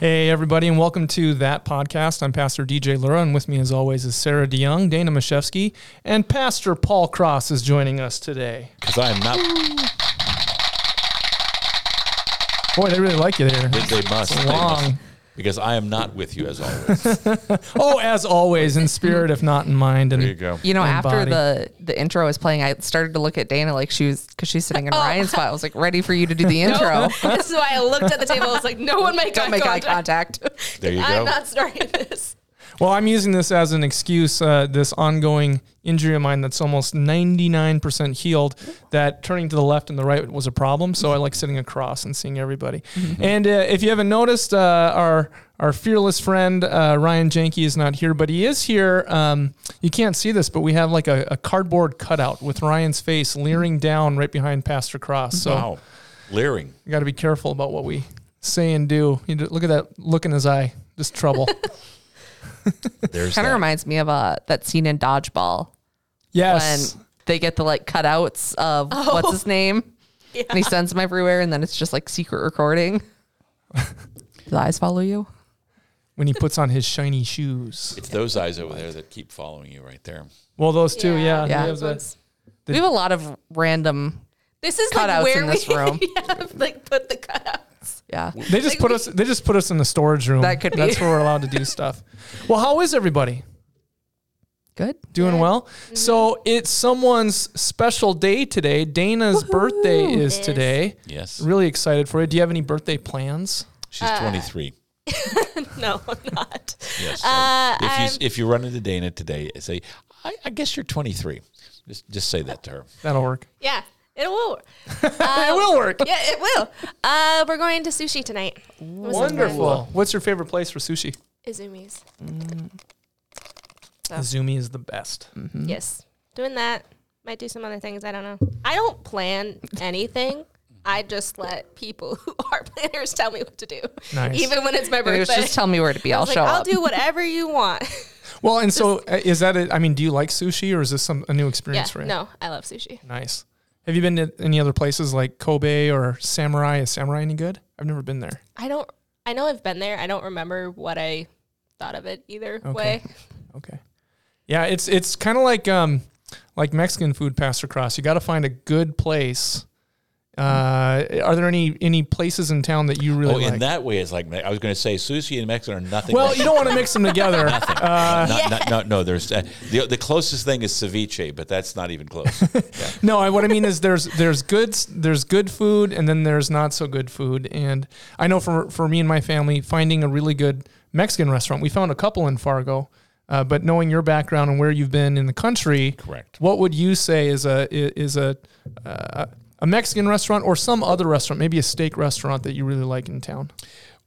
Hey, everybody, and welcome to that podcast. I'm Pastor DJ Lura, and with me, as always, is Sarah DeYoung, Dana Mashevsky, and Pastor Paul Cross is joining us today. Because I am not. Boy, they really like you there. They, they must. It's they long. must. Because I am not with you as always. Oh, as always, in spirit, if not in mind. And There you go. You know, after body. the the intro was playing, I started to look at Dana like she was because she's sitting in Ryan's oh. spot. I was like ready for you to do the intro. this is why I looked at the table. I was like, no one make Don't eye make eye contact. contact. There you I'm go. not starting this. Well, I'm using this as an excuse, uh, this ongoing injury of mine that's almost 99% healed, that turning to the left and the right was a problem. So I like sitting across and seeing everybody. And uh, if you haven't noticed, uh, our our fearless friend uh, Ryan Janke is not here, but he is here. Um, you can't see this, but we have like a, a cardboard cutout with Ryan's face leering down right behind Pastor Cross. So Wow. Leering. you got to be careful about what we say and do. You do- look at that look in his eye, just trouble. There's Kind of reminds me of uh, that scene in Dodgeball yes. when they get the like cutouts of what's his name, and he sends them everywhere, and then it's just like secret recording. Do the eyes follow you? when he puts on his shiny shoes. It's those eyes over there that keep following you right there. Well, those two, yeah. Yeah. we have those the- we have a lot of random. This is Cutouts like where in this we room. have like put the cutouts. Yeah, they just Like put we- us. They just put us in the storage room. That could be. That's where we're allowed to do stuff. Well, how is everybody? good. Doing Good. well. Mm-hmm. So it's someone's special day today. Dana's birthday is It is. today. Yes. Really excited for you. Do you have any birthday plans? She's Uh, 23. No, I'm not. Yes. Uh, if I'm- you if you run into Dana today, say, I, I guess you're 23. Just just say that to her. That'll work. Yeah, it will work. it will work. Yeah, it will. Uh, we're going to sushi tonight. Wonderful. What's your favorite place for sushi? friends. Izumi's. Oh. Zumi is the best. Mm-hmm. Yes, doing that. Might do some other things. I don't know. I don't plan anything. I just let people who are planners tell me what to do. Nice. Even when it's my birthday. just tell me where to be. I I'll was like, show I'll up. do whatever you want. Well, and so uh, is that it? I mean, do you like sushi or is this some a new yeah, experience for you? no, I love sushi. Nice. Have you been to any other places like Kobe or Samurai? Is Samurai any good? I've never been there. I don't. I know I've been there. I don't remember what I thought of it either Okay. way. Okay. Yeah, it's it's kind of like um like Mexican food, Pastor Cross. You got to find a good place. Uh, are there any any places in town that you really oh, like? in that way, it's like I was going to say sushi and Mexican are nothing. well, like- you don't want to mix them together. Uh, Not, not, no, no. There's uh, the the closest thing is ceviche, but that's not even close. Yeah. no, I, what I mean is there's there's good there's good food and then there's not so good food. And I know for for me and my family, finding a really good Mexican restaurant, we found a couple in Fargo. Uh, but knowing your background and where you've been in the country, Correct. What would you say is a is a uh, a Mexican restaurant or some other restaurant, maybe a steak restaurant that you really like in town?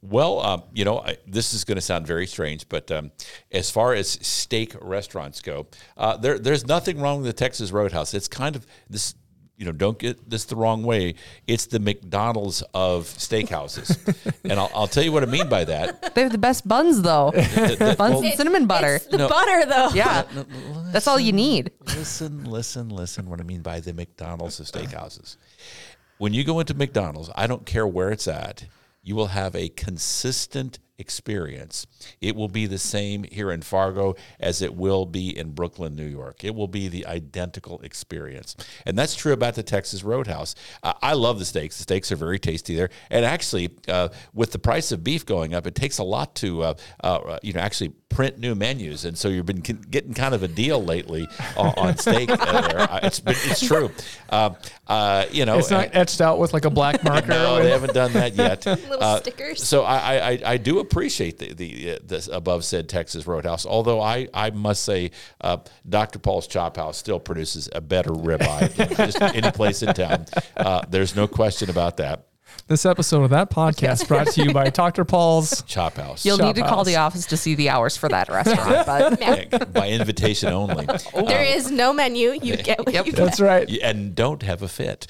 Well, uh, you know, I, this is going to sound very strange, but um, as far as steak restaurants go, uh, there, there's nothing wrong with the Texas Roadhouse. It's kind of this, you know, don't get this the wrong way. It's the McDonald's of steakhouses, and I'll, I'll tell you what I mean by that. They have the best buns though. The buns and cinnamon butter. It's the No. butter though. Yeah, that's all you need. Listen, listen, listen. What I mean by the McDonald's of steakhouses. When you go into McDonald's, I don't care where it's at, you will have a consistent experience. It will be the same here in Fargo as it will be in Brooklyn, New York. It will be the identical experience. And that's true about the Texas Roadhouse. Uh, I love the steaks. The steaks are very tasty there. And actually, uh, with the price of beef going up, it takes a lot to, uh, uh, you know, actually print new menus. And so you've been con- getting kind of a deal lately on, on steak uh, there. Uh, It's, been, it's true. Uh, uh, you know, It's not etched out with like a black marker. no, they haven't done that yet. Little stickers. So I, I, I- I do appreciate the, the, uh, the above said Texas Roadhouse. Although I, I must say, uh, Dr. Paul's Chop House still produces a better ribeye than just any place in town. Uh, there's no question about that. This episode of that podcast brought to you by Dr. Paul's. Chop House. You'll Shop need to call house. the office to see the hours for that restaurant. But Yeah. by invitation only. There is no menu. You get what Yep. you get. That's right. and don't have a fit.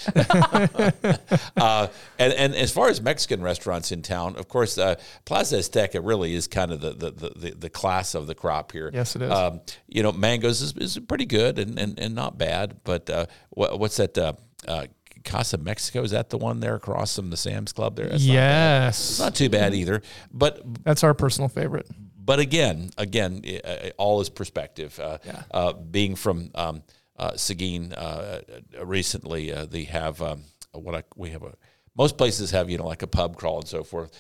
uh, and, and as far as Mexican restaurants in town, of course, uh, Plaza Azteca really is kind of the, the, the, the, the class of the crop here. Yes, it is. Um, you know, mangoes is, is pretty good and, and, and not bad, but uh, what, what's that? Uh, uh, Casa Mexico. Is that the one there across from the Sam's Club there? That's not. Yes. Not too bad either. But That's our personal favorite. but again, again, all is perspective. Uh, Yeah. uh, being from um, uh, Seguin uh, uh, recently, uh, they have um, what I, we have a. Most places have you know like a pub crawl and so forth.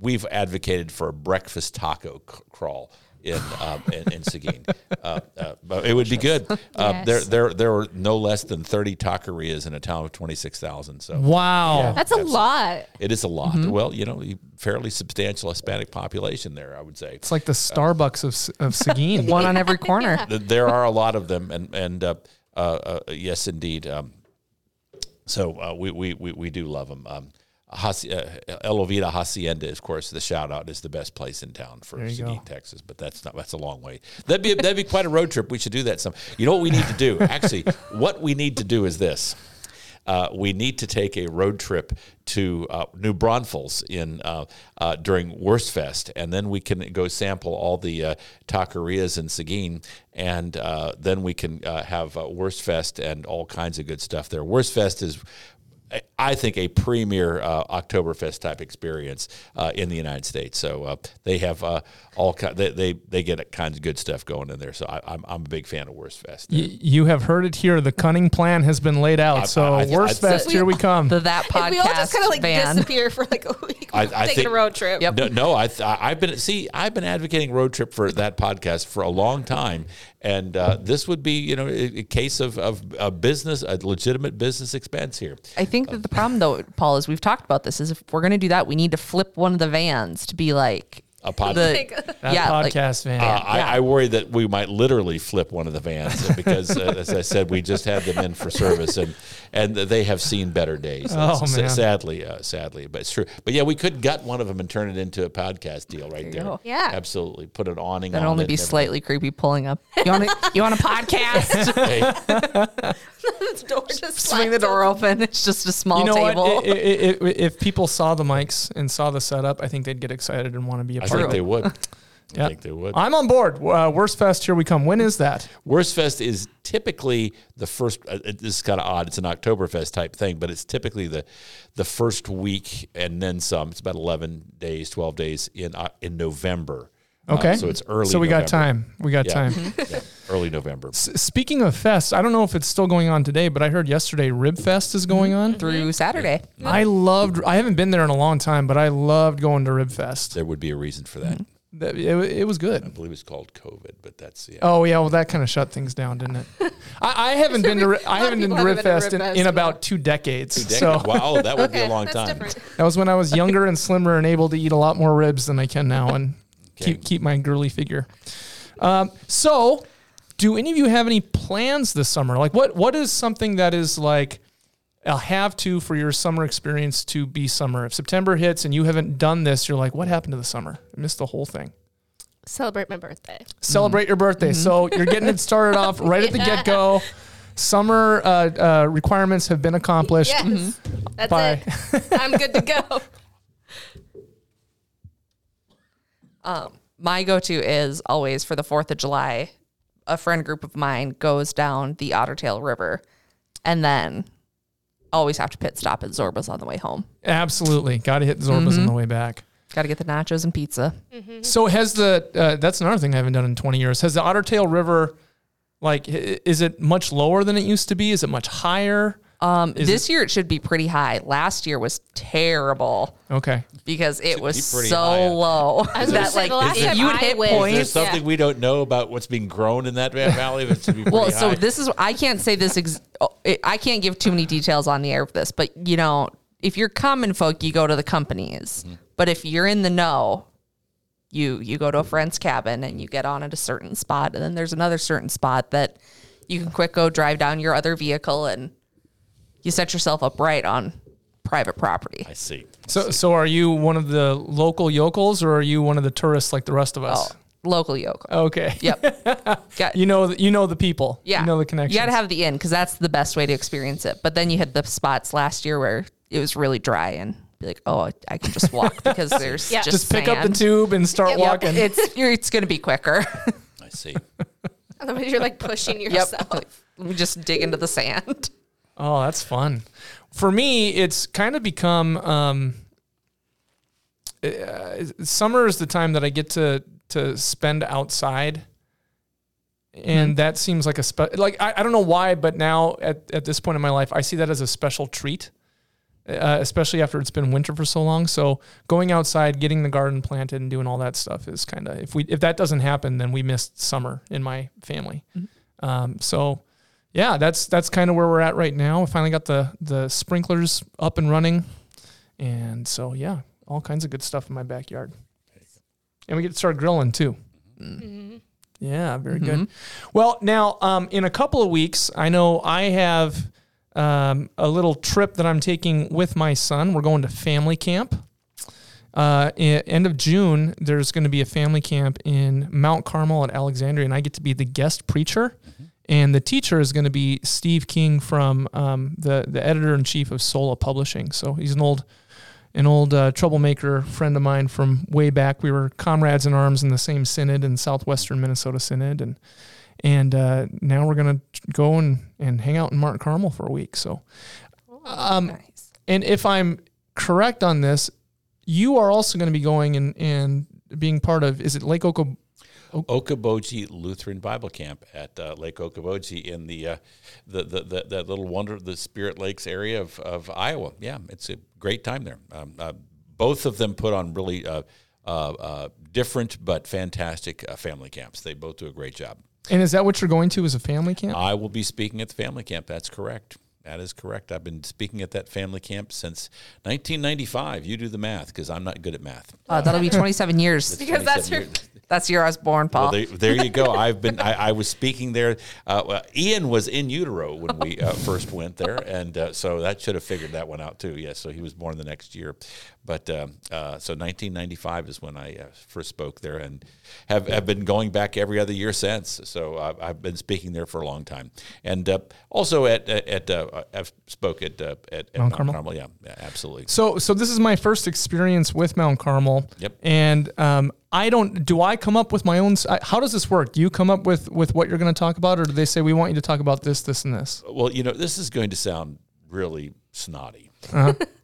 We've advocated for a breakfast taco c- crawl in um, in, in Seguin, uh, uh, but it would be good. Uh, Yes. There there there are no less than thirty taquerias in a town of twenty six thousand. So Wow. That's a lot. it is a lot. Mm-hmm. Well, you know, fairly substantial Hispanic population there. I would say. It's like the Starbucks of, of Seguin. One on every corner. Th- there are a lot of them, and and uh, uh, uh, yes, indeed. Um, so uh, we, we we we do love them. Um, Uh, El Ovida Hacienda, of course, the shout out is the best place in town for There you Seguin, go. Texas. But that's not that's a long way. That'd be that'd be quite a road trip. We should do that some. You know what we need to do? Actually, what we need to do is this. Uh, we need to take a road trip to uh, New Braunfels in uh, uh, during Wurstfest, and then we can go sample all the uh, taquerias in Seguin, and uh, then we can uh, have uh, Wurstfest and all kinds of good stuff there. Wurstfest is. I- I think a premier uh, Oktoberfest type experience uh, in the United States. So uh, they have uh, all ki- they, they they get kinds of good stuff going in there. So I, I'm I'm a big fan of Wurstfest. Fest. you have heard it here. The cunning plan has been laid out. I- so I- I- worst I- fest, here we come. The that podcast If we all just kind of like van. disappear for like a week, I- we're I taking think- a road trip. Yep. No, no, I I've been see I've been advocating road trip for that podcast for a long time, and uh, this would be you know a, a case of, of a business a legitimate business expense here. I think that the problem though, Paul, is we've talked about this. Is if we're gonna do that, we need to flip one of the vans to be like A pod- the that yeah, like- podcast van. Uh, I, Yeah. I worry that we might literally flip one of the vans because, uh, as I said, we just had them in for service, and and they have seen better days. Oh, S- man. sadly, uh, sadly, but it's true. But yeah, we could gut one of them and turn it into a podcast deal right you there. Yeah. absolutely. Put an awning. that'd on only it be and everything. slightly creepy pulling up. You want to you want a podcast? Hey, the door just Swing the door open. It's just a small you know table. what? I- I- I- if people saw the mics and saw the setup, I think they'd get excited and want to be a I part think of they it. would. I Yeah. think they would. I'm on board. Uh, Wurstfest, here we come. When is that? Wurstfest is typically the first. Uh, it- this is kind of odd. It's an Oktoberfest type thing, but it's typically the the first week and then some. It's about eleven days, twelve days in uh, in November. Uh, Okay. so it's early. So we got time. We got Yeah. time. yeah, early November. S- Speaking of fest, I don't know if it's still going on today, but I heard yesterday Rib Fest is going on. Through Saturday. I loved. I haven't been there in a long time, but I loved going to Rib Fest. There would be a reason for that. That- It, it was good. I good. believe it's called COVID, but that's yeah. Oh yeah, well that kind of shut things down, didn't it? I, I haven't been to Ri- I haven't been to Rib haven't been to Fest in, in in a about two decades. Decade- So wow, that would be a long time. different. that was when I was younger and slimmer and able to eat a lot more ribs than I can now and Okay. keep keep my girly figure. Um, so, do any of you have any plans this summer? Like, what what is something that is like a have to for your summer experience to be summer? If September hits and you haven't done this, you're like, what happened to the summer? I missed the whole thing. Celebrate my birthday. Celebrate your birthday. So you're getting it started off right at the get go. Summer uh, uh, requirements have been accomplished. Yes, that's Bye. it. I'm good to go. Um, my go-to is always for the Fourth of July. A friend group of mine goes down the Otter Tail River, and then always have to pit stop at Zorba's on the way home. Absolutely, got to hit Zorba's on the way back. Got to get the nachos and pizza. So has the uh, that's another thing I haven't done in 20 years. Has the Otter Tail River like is it much lower than it used to be? Is it much higher? Um, Is this year it should be pretty high. Last year was terrible Okay. because it was be pretty so high. low I was gonna that say, like the last if time you would I hit went- Is there points. something Yeah. we don't know about what's being grown in that valley? That should be pretty Well, so high? this is I can't say this. Ex- oh, it- I can't give too many details on the air of this, but you know, if you're common folk, you go to the companies. But if you're in the know, you you go to a friend's cabin and you get on at a certain spot, and then there's another certain spot that you can quick go drive down your other vehicle and you set yourself up right on private property. I see. So so are you one of the local yokels or are you one of the tourists like the rest of Oh, us? local yokel. Okay. Yep. Got, You know you know the people. Yeah. You know the connection. You got to have the inn because that's the best way to experience it. But then you had the spots last year where it was really dry and be like, oh, I can just walk because there's Yeah. just, just pick up the tube and start Yep. walking. It's you're, it's going to be quicker. I see. Otherwise, you're like pushing yourself. yep. yourself. Let me just dig into the sand. Oh, that's fun. For me, it's kind of become um, uh, summer is the time that I get to to spend outside, and that seems like a spe- like I, I don't know why, but now at at this point in my life, I see that as a special treat. Uh, especially after it's been winter for so long, so going outside, getting the garden planted, and doing all that stuff is kind of if we if that doesn't happen, then we missed summer in my family. Um, so, yeah, that's that's kind of where we're at right now. We finally got the the sprinklers up and running, and so yeah, all kinds of good stuff in my backyard. And we get to start grilling too. Yeah, very good. Well, now um, in a couple of weeks, I know I have um, a little trip that I'm taking with my son. We're going to family camp. Uh, end of June, there's going to be a family camp in Mount Carmel at Alexandria, and I get to be the guest preacher. And the teacher is going to be Steve King from um, the the editor in chief of Sola Publishing. So he's an old an old uh, troublemaker friend of mine from way back. We were comrades in arms in the same synod in southwestern Minnesota synod, and and uh, now we're gonna go and, and hang out in Mount Carmel for a week. So, um, Nice. and if I'm correct on this, you are also going to be going and and being part of is it Lake Oko? Okoboji Lutheran Bible Camp at uh, Lake Okoboji in the, uh, the, the, the that little wonder of the Spirit Lakes area of, of Iowa. Yeah, it's a great time there. Um, uh, both of them put on really uh, uh, uh, different but fantastic uh, family camps. They both do a great job. And is that what you're going to as a family camp? I will be speaking at the family camp. That's correct. That is correct. I've been speaking at that family camp since 1995. You do the math because I'm not good at math. Uh, that'll be 27 years. Because that's your years. That's the year I was born, Paul. Well, there, there you go. I've been. I, I was speaking there. Uh, well, Ian was in utero when we uh, first went there, and uh, so that should have figured that one out too. Yes, so he was born the next year, but um, uh, so 1995 is when I uh, first spoke there, and have have been going back every other year since. So I've, I've been speaking there for a long time, and uh, also at at uh, I've spoke at uh, at, at Mount Carmel? Yeah, yeah, absolutely. So, so this is my first experience with Mount Carmel. Yep. And um, I don't. Do I come up with my own? How does this work? Do you come up with with what you're going to talk about, or do they say we want you to talk about this, this, and this? Well, you know, this is going to sound really snotty, Uh-huh.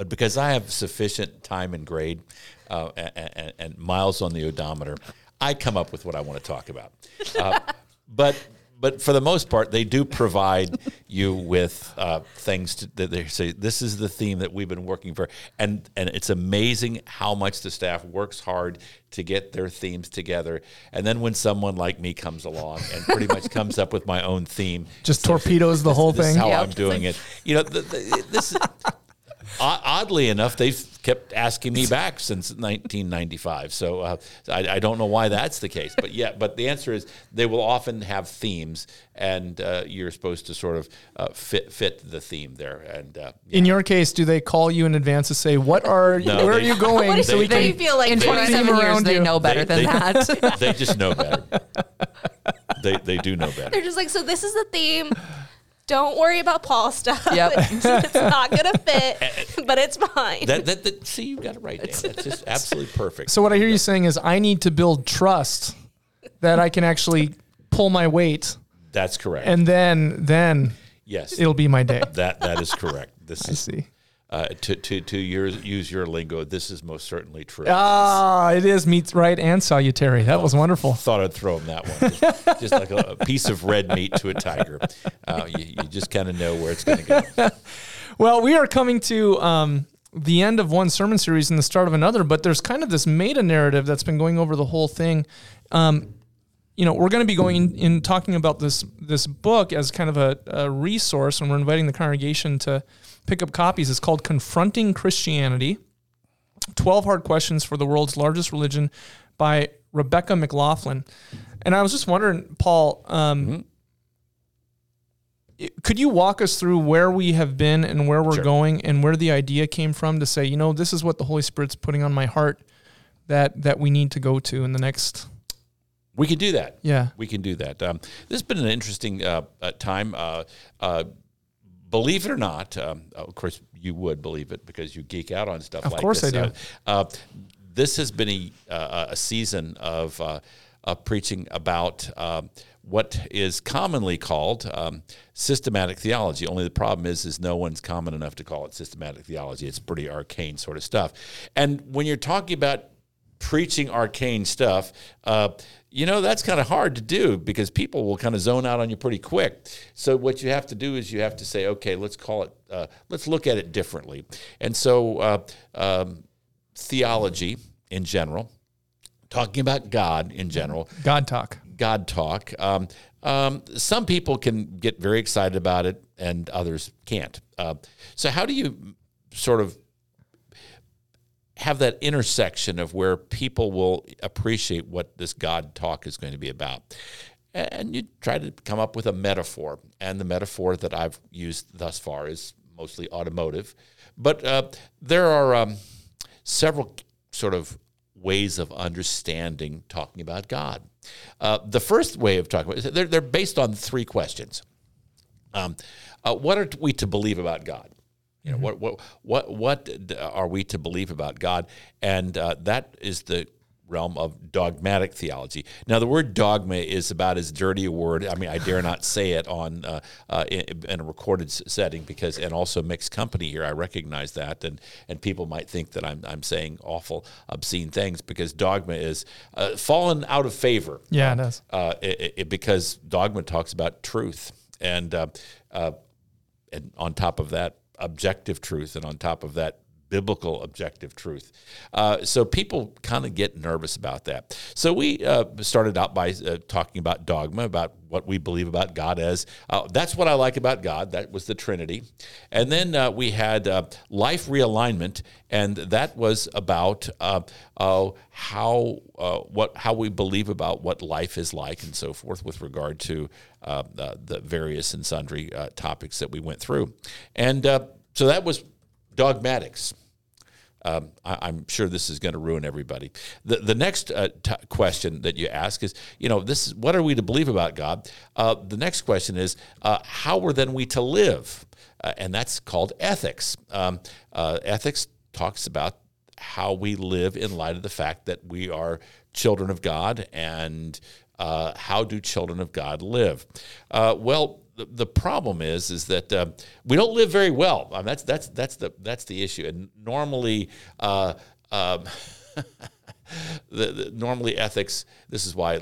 but because I have sufficient time and grade uh, and, and, and miles on the odometer, I come up with what I want to talk about. Uh, but but for the most part, they do provide you with uh, things to, that they say this is the theme that we've been working for, and and it's amazing how much the staff works hard to get their themes together. And then when someone like me comes along and pretty much comes up with my own theme, Just torpedoes the whole this is thing. how Yep. I'm doing it. You know, the, the, this is o- oddly enough, they've kept asking me back since 1995. So uh, I, I don't know why that's the case, but yeah. But the answer is they will often have themes, and uh, you're supposed to sort of uh, fit fit the theme there. And uh, In your case, do they call you in advance to say what are No, where are you going? What so do we you, what do you can. feel like? In 27 Theme years, around they you. know better they, than they- that. they just know better. they they do know better. They're just like, so this is the theme. Don't worry about Paul stuff. Yep. it's, it's not gonna fit, but it's fine. That, that, that see, you got it right, Dan. That's just absolutely perfect. So what I hear you saying is I need to build trust that I can actually pull my weight, That's correct. and then then yes, it'll be my day. that that is correct. This I is see. Uh, to to to your, use your lingo. This is most certainly true. Ah, it is meet right and salutary. That was wonderful. Thought I'd throw him that one, just, just like a, a piece of red meat to a tiger. Uh, you, you just kind of know where it's going to go. Well, we are coming to um, the end of one sermon series and the start of another, but there's kind of this meta narrative that's been going over the whole thing. Um, you know, we're going to be going in, in talking about this this book as kind of a, a resource, and we're inviting the congregation to pick up copies. It's called "Confronting Christianity: Twelve Hard Questions for the World's Largest Religion" by Rebecca McLaughlin. And I was just wondering, Paul, um, could you walk us through where we have been and where we're Sure. going and where the idea came from to say, you know, this is what the Holy Spirit's putting on my heart that that we need to go to in the next We can do that. yeah. We can do that. Um, this has been an interesting uh, uh, time. Uh, uh, believe it or not, um, of course, you would believe it because you geek out on stuff Of like course this. I do. Uh, uh, this has been a, uh, a season of, uh, of preaching about um, what is commonly called um, systematic theology. Only the problem is, is no one's common enough to call it systematic theology. It's pretty arcane sort of stuff. And when you're talking about preaching arcane stuff, uh, you know, that's kind of hard to do because people will kind of zone out on you pretty quick. So, what you have to do is you have to say, okay, let's call it, uh, let's look at it differently. And so, uh, um, theology in general, talking about God in general, God talk. God talk. Um, um, some people can get very excited about it, and others can't. Uh, so, how do you sort of have that intersection of where people will appreciate what this God talk is going to be about? And you try to come up with a metaphor, and the metaphor that I've used thus far is mostly automotive, but uh, there are um, several sort of ways of understanding talking about God. Uh, the first way of talking about they're, they're based on three questions. Um, uh, what are we to believe about God? You know, what what what what are we to believe about God? And uh, that is the realm of dogmatic theology. Now, the word dogma is about as dirty a word. I mean, I dare not say it on uh, uh, in, in, a recorded setting because, and also mixed company here. I recognize that, and and people might think that I'm I'm saying awful, obscene things because dogma is uh, fallen out of favor. Yeah, it does. Uh, it, it, because dogma talks about truth, and uh, uh, and on top of that, objective truth, and on top of that, biblical objective truth. Uh, so people kind of get nervous about that. So we uh, started out by uh, talking about dogma, about what we believe about God as. Uh, that's what I like about God. That was the Trinity. And then uh, we had uh, life realignment, and that was about how what how we believe about what life is like and so forth with regard to the various and sundry topics that we went through. And so that was dogmatics. Um, I, am sure this is going to ruin everybody. The the next uh, t- question that you ask is, you know, this is what are we to believe about God? Uh, the next question is, uh, how are then we to live? Uh, and that's called ethics. Um, uh, ethics talks about how we live in light of the fact that we are children of God and uh, how do children of God live? well, the, the problem is is that uh, we don't live very well. I mean, that's that's that's the that's the issue. And normally, uh, um, the, the, normally ethics. This is why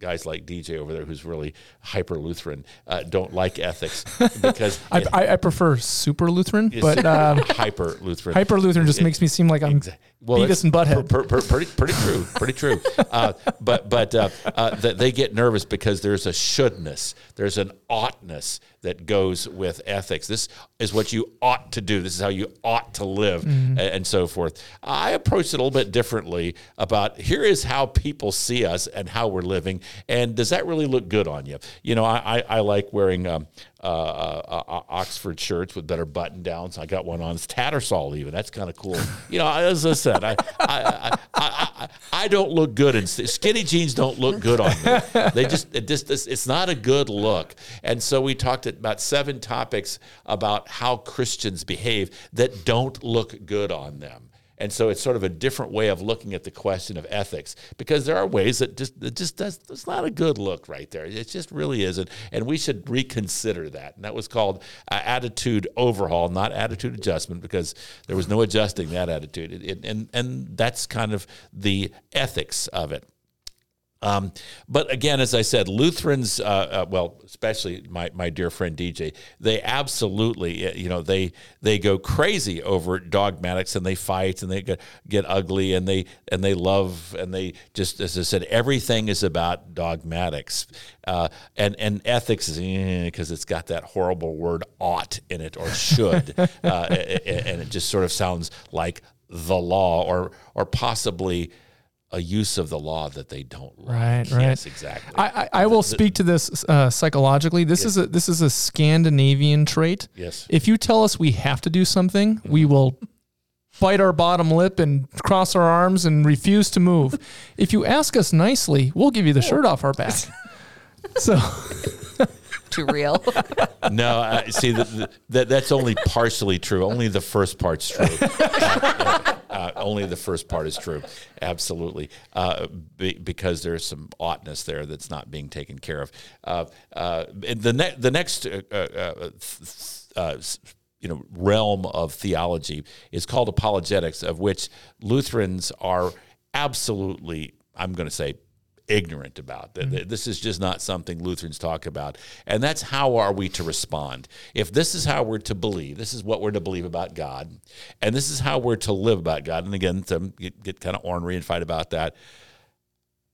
guys like DJ over there, who's really hyper Lutheran, uh, don't like ethics because I, it, I, I, prefer super Lutheran, but um, hyper Lutheran. Hyper Lutheran just it, makes me seem like I'm well, Beavis and Butthead. Per, per, pretty, pretty true, pretty true. Uh, but but uh, uh, they get nervous because there's a shouldness, there's an oughtness that goes with ethics. This is what you ought to do. This is how you ought to live, mm-hmm. and, and so forth. I approach it a little bit differently. About here is how people see us and how we're living, and does that really look good on you? You know, I I, I like wearing. Um, uh, uh, uh, Oxford shirts with better button downs. I got one on. It's Tattersall even. That's kind of cool. You know, as I said, I I, I, I, I, don't look good and skinny jeans don't look good on me. They just it just it's not a good look. And so we talked about seven topics about how Christians behave that don't look good on them. And so it's sort of a different way of looking at the question of ethics because there are ways that just it just does it's not a good look right there. It just really isn't, and we should reconsider that. And that was called uh, attitude overhaul, not attitude adjustment, because there was no adjusting that attitude. It, it, and and that's kind of the ethics of it. Um, but again, as I said, Lutherans, uh, uh, well, especially my, my dear friend DJ, they absolutely, uh, you know, they they go crazy over dogmatics and they fight and they get, get ugly and they and they love and they just, as I said, everything is about dogmatics. Uh, and and ethics is because eh, it's got that horrible word ought in it or should, uh, and it just sort of sounds like the law or or possibly a use of the law that they don't like. Right, right. Yes, exactly. I, I, I will the, speak to this uh, psychologically. This yes. is a this is a Scandinavian trait. Yes. If you tell us we have to do something, mm-hmm. we will bite our bottom lip and cross our arms and refuse to move. if you ask us nicely, we'll give you the shirt off our back. so. Too real. no, uh, see that that's only partially true. Only the first part's true. Uh, uh, Uh, only the first part is true. Absolutely. Uh, be, because there's some oughtness there that's not being taken care of. Uh, uh, and the, ne- the next uh, uh, th- uh, you know realm of theology is called apologetics, of which Lutherans are absolutely, I'm going to say, ignorant about. Th- mm. This is just not something Lutherans talk about. And that's how are we to respond? If this is how we're to believe, this is what we're to believe about God, and this is how we're to live about God. And again, some get, get kind of ornery and fight about that.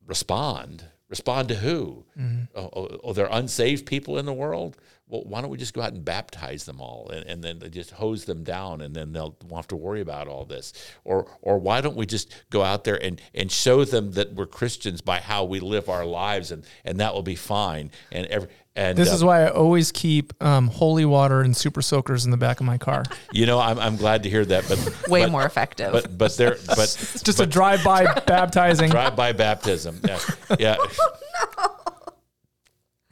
Respond. Respond to who? Mm-hmm. Oh, oh, oh, they're unsaved people in the world? Well, why don't we just go out and baptize them all and, and then just hose them down and then they'll won't have to worry about all this? Or or why don't we just go out there and, and show them that we're Christians by how we live our lives and, and that will be fine. And every and This uh, is why I always keep um, holy water and super soakers in the back of my car. you know I'm, I'm glad to hear that, but Way but- more effective. But but there but It's just a drive-by baptizing. drive-by baptism. Yeah, yeah.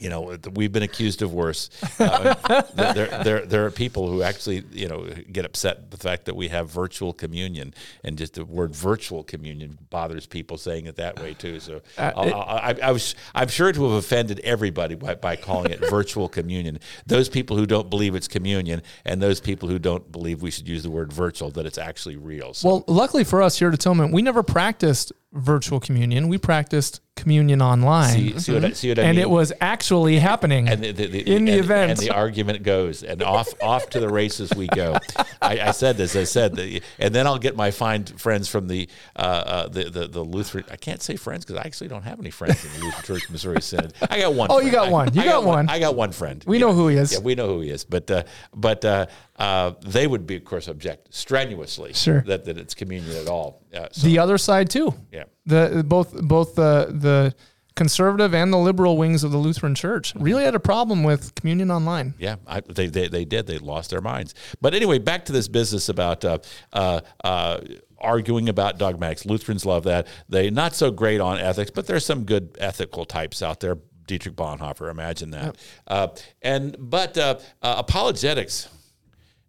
You know, we've been accused of worse. Uh, there, there, there are people who actually, you know, get upset at the fact that we have virtual communion, and just the word "virtual communion" bothers people saying it that way too. So, I'll- I'll- I, I was, I'm sure to have offended everybody by, by calling it virtual communion. Those people who don't believe it's communion, and those people who don't believe we should use the word virtual, that it's actually real. So, Well, luckily for us here at Atonement, we never practiced virtual communion. We practiced communion online. see, see what I, see what I and mean? it was actually happening and the, the, the, in the and, event. and the argument goes, and off off to the races we go. I, I said this, I said, that, and then I'll get my fine friends from the uh, uh, the, the the Lutheran. I can't say friends because I actually don't have any friends in the Lutheran Church Missouri Synod. I got one. Oh, you got I- one. You I got one. I got one friend. We Yeah. know who he is. Yeah, we know who he is. But uh, but uh, uh, they would be, of course, object strenuously. Sure. That that it's communion at all. Uh, so, the other side too. yeah. The both both the the conservative and the liberal wings of the Lutheran Church really had a problem with communion online. Yeah, I, they, they they did. They lost their minds. But anyway, back to this business about uh, uh, uh, arguing about dogmatics. Lutherans love that. They not so great on ethics, but there's some good ethical types out there. Dietrich Bonhoeffer, imagine that. Uh, and but uh, uh, apologetics.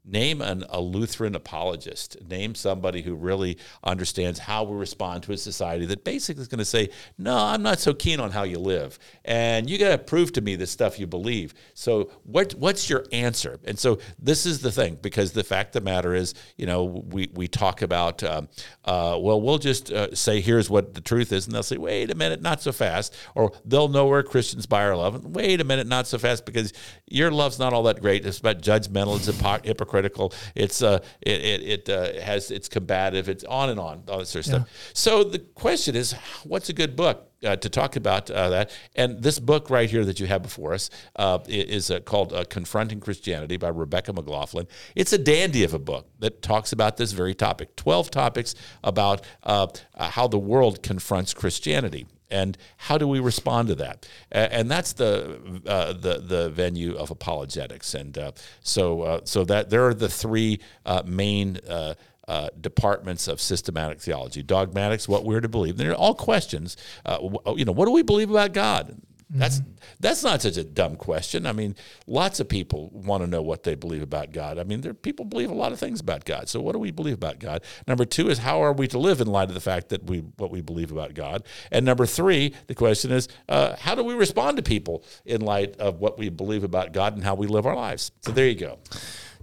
Name an, a Lutheran apologist. Name somebody who really understands how we respond to a society that basically is going to say, "No, I'm not so keen on how you live, and you got to prove to me the stuff you believe." So, what what's your answer? And so, this is the thing, because the fact of the matter is, you know, we we talk about, um, uh, well, we'll just uh, say, "Here's what the truth is," and they'll say, "Wait a minute, not so fast," or they'll know we're Christians by our love. Wait a minute, not so fast, because your love's not all that great. It's about judgmental. It's hypo- hypocritical. It's uh, it it, it uh, has it's combative. It's on and on all that sort of stuff. So the question is, what's a good book? Uh, to talk about uh, that, and this book right here that you have before us uh, is uh, called uh, "Confronting Christianity" by Rebecca McLaughlin. It's a dandy of a book that talks about this very topic. Twelve topics about uh, uh, how the world confronts Christianity and how do we respond to that? And that's the uh, the the venue of apologetics. And uh, so uh, so that there are the three uh, main. Uh, uh, departments of systematic theology, dogmatics, what we're to believe. They're all questions. Uh, you know, what do we believe about God? That's that's not such a dumb question. I mean, lots of people want to know what they believe about God. I mean, there people believe a lot of things about God. So, what do we believe about God? Number two is how are we to live in light of the fact that we what we believe about God? And number three, the question is uh, how do we respond to people in light of what we believe about God and how we live our lives? So there you go.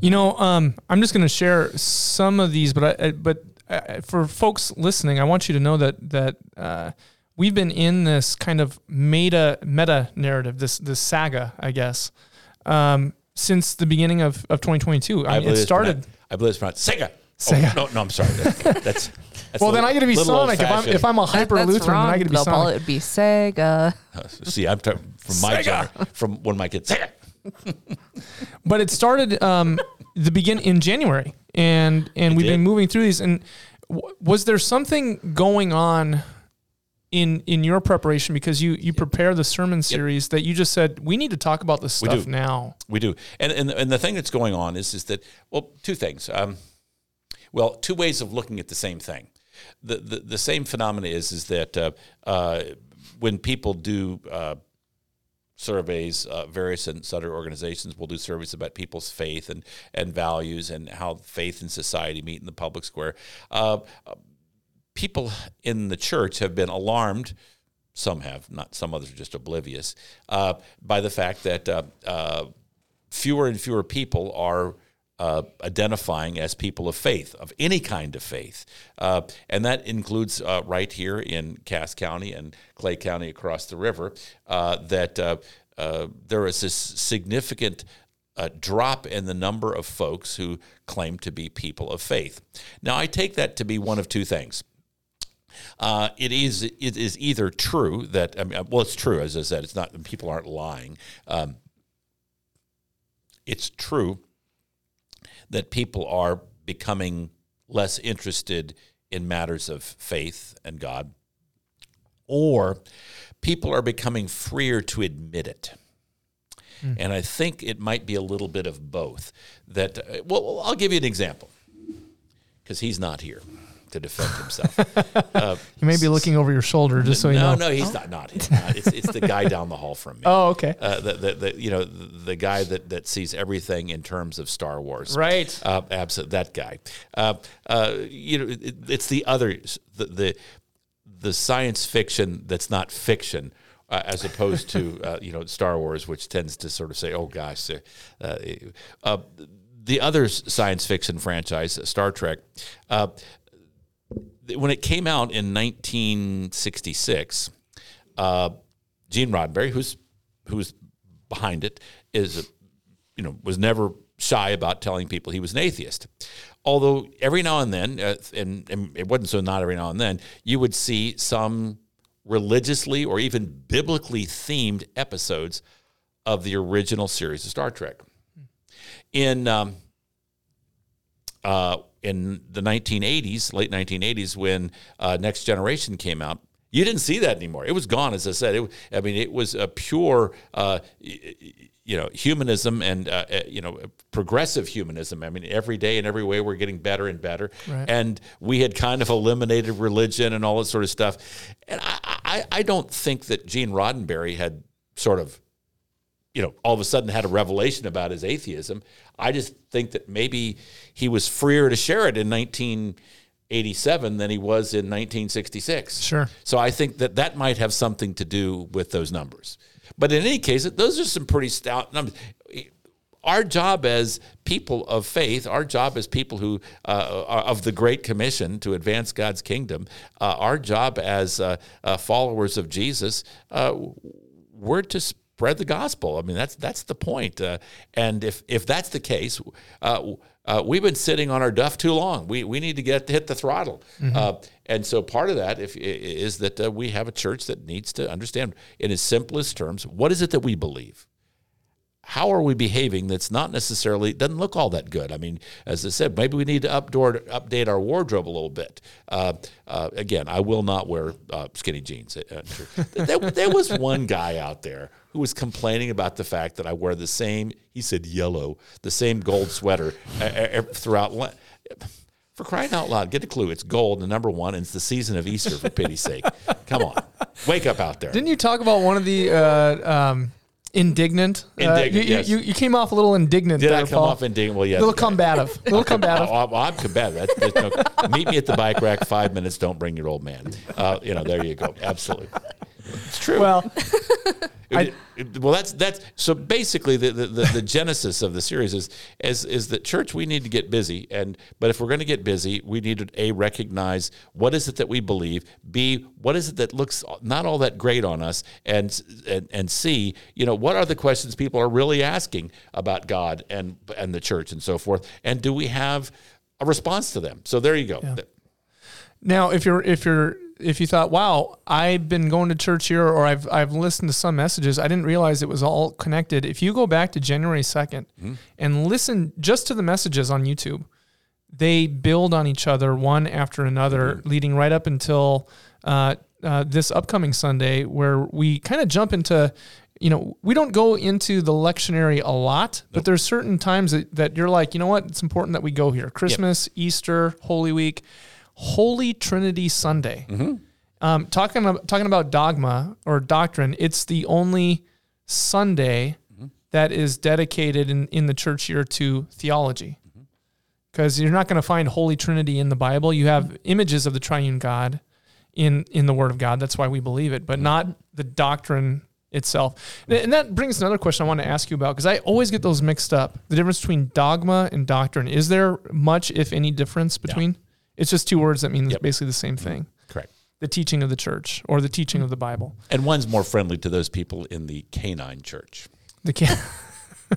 You know, um, I'm just going to share some of these, but I, I- but uh, for folks listening, I want you to know that that uh, we've been in this kind of meta meta narrative, this this saga, I guess, um, since the beginning of, of 2022. I, mean, it started. pronounced- I believe it's pronounced Sega. Sega. Oh, no, no, I'm sorry. That's, that's, that's Well, a then I got to be Sonic. If I'm, old-fashioned. if I'm a hyper That's Lutheran, then wrong. I got to be They'll call Sonic. it be Sega. See, I'm talking from my Sega. gener- from when my kids Sega. but it started um, the begin in January, and and we've did. been moving through these. And w- was there something going on in in your preparation because you you prepare the sermon series that you just said we need to talk about this stuff do. now? We do, and and and the thing that's going on is is that well, two things. Um, well, two ways of looking at the same thing. The the, the same phenomena is is that uh, uh, when people do. Uh, surveys. Uh, various and sundry organizations will do surveys about people's faith and and values and how faith and society meet in the public square. Uh, people in the church have been alarmed. Some have, not some others are just oblivious uh, by the fact that uh, uh, fewer and fewer people are uh, identifying as people of faith, of any kind of faith. Uh, and that includes uh, right here in Cass County and Clay County across the river, uh, that uh, there is this significant drop in the number of folks who claim to be people of faith. Now, I take that to be one of two things. It is it is either true that I mean well it's true as I said it's not people aren't lying um, it's true that people are becoming less interested in matters of faith and God, or people are becoming freer to admit it. Mm. And I think it might be a little bit of both. That, uh, well, I'll give you an example because he's not here to defend himself. Uh, he may be looking over your shoulder, just so you no, know. No, he's not. Not. He's not. It's, it's the guy down the hall from me. Oh, okay. Uh, the, the, the, you know the, the, guy that, that sees everything in terms of Star Wars. Right. Uh, absolutely. That guy. Uh, uh, you know, it, it's the other the, the the science fiction that's not fiction. Uh, as opposed to uh, you know Star Wars, which tends to sort of say, "Oh gosh," uh, uh, the other science fiction franchise, Star Trek, uh, when it came out in 1966, uh, Gene Roddenberry, who's who's behind it, is you know was never shy about telling people he was an atheist. Although every now and then, uh, and, and it wasn't so not every now and then, you would see some religiously or even biblically themed episodes of the original series of Star Trek. In um, uh, in the 1980s, late 1980s, when uh, Next Generation came out, you didn't see that anymore. It was gone, as I said. It, I mean, it was a pure, uh, you know, humanism and uh, uh, you know, progressive humanism. I mean, every day and every way we're getting better and better. Right. And we had kind of eliminated religion and all that sort of stuff. And I, I, I don't think that Gene Roddenberry had sort of you know, all of a sudden had a revelation about his atheism. I just think that maybe he was freer to share it in 1987 than he was in 1966. Sure. So I think that that might have something to do with those numbers. But in any case, those are some pretty stout numbers. Our job as people of faith, our job as people who uh, are of the Great Commission to advance God's kingdom, uh, our job as uh, uh followers of Jesus, uh, we're to spread the gospel. I mean, that's that's the point. Uh, and if if that's the case, uh, uh, we've been sitting on our duff too long. We we need to get to hit the throttle. Mm-hmm. Uh, and so part of that if, is that uh, we have a church that needs to understand, in its simplest terms, what is it that we believe how are we behaving that's not necessarily doesn't look all that good i mean as i said maybe we need to updoor, update our wardrobe a little bit uh, uh, again i will not wear uh, skinny jeans there, there, was one guy out there who was complaining about the fact that i wear the same he said yellow the same gold sweater uh, uh, throughout for crying out loud, get a clue. It's gold, the number one, and it's the season of Easter, for pity's sake. Come on. Wake up out there. Didn't you talk about one of the um, Indignant. Indignant. Uh, you, yes. you, you, came off a little indignant. Did there, I come Paul. off indignant? Well, yeah. A little combative. A little combative. oh, I'm combative. no, meet me at the bike rack. Five minutes. Don't bring your old man. Uh, you know, there you go. Absolutely. It's true. Well, I, well, that's that's so basically the, the, the, the, genesis of the series is is is that church we need to get busy and but if we're going to get busy we need to a recognize what is it that we believe b what is it that looks not all that great on us and and and c you know what are the questions people are really asking about God and and the church and so forth and do we have a response to them so there you go. Yeah. Now, if you're if you're if you thought, wow, I've been going to church here or I've, I've listened to some messages, I didn't realize it was all connected. If you go back to January 2nd mm-hmm. and listen just to the messages on YouTube, they build on each other one after another, mm-hmm. leading right up until uh, uh, this upcoming Sunday, where we kind of jump into, you know, we don't go into the lectionary a lot, nope. but there's certain times that, that you're like, you know what, it's important that we go here. Christmas, yep. Easter, Holy Week Holy Trinity Sunday. Mm-hmm. Um, talking about, talking about dogma or doctrine, it's the only Sunday that is dedicated in, in the church year to theology. Because you're not going to find Holy Trinity in the Bible. You have images of the triune God in, in the Word of God. That's why we believe it, but not the doctrine itself. And- And that brings another question I want to ask you about because I always get those mixed up. The difference between dogma and doctrine. Is there much, if any, difference between? It's just two words that mean Yep. basically the same mm-hmm. thing Correct. the teaching of the church or the teaching of the Bible. And one's more friendly to those people in the canine church. The ca-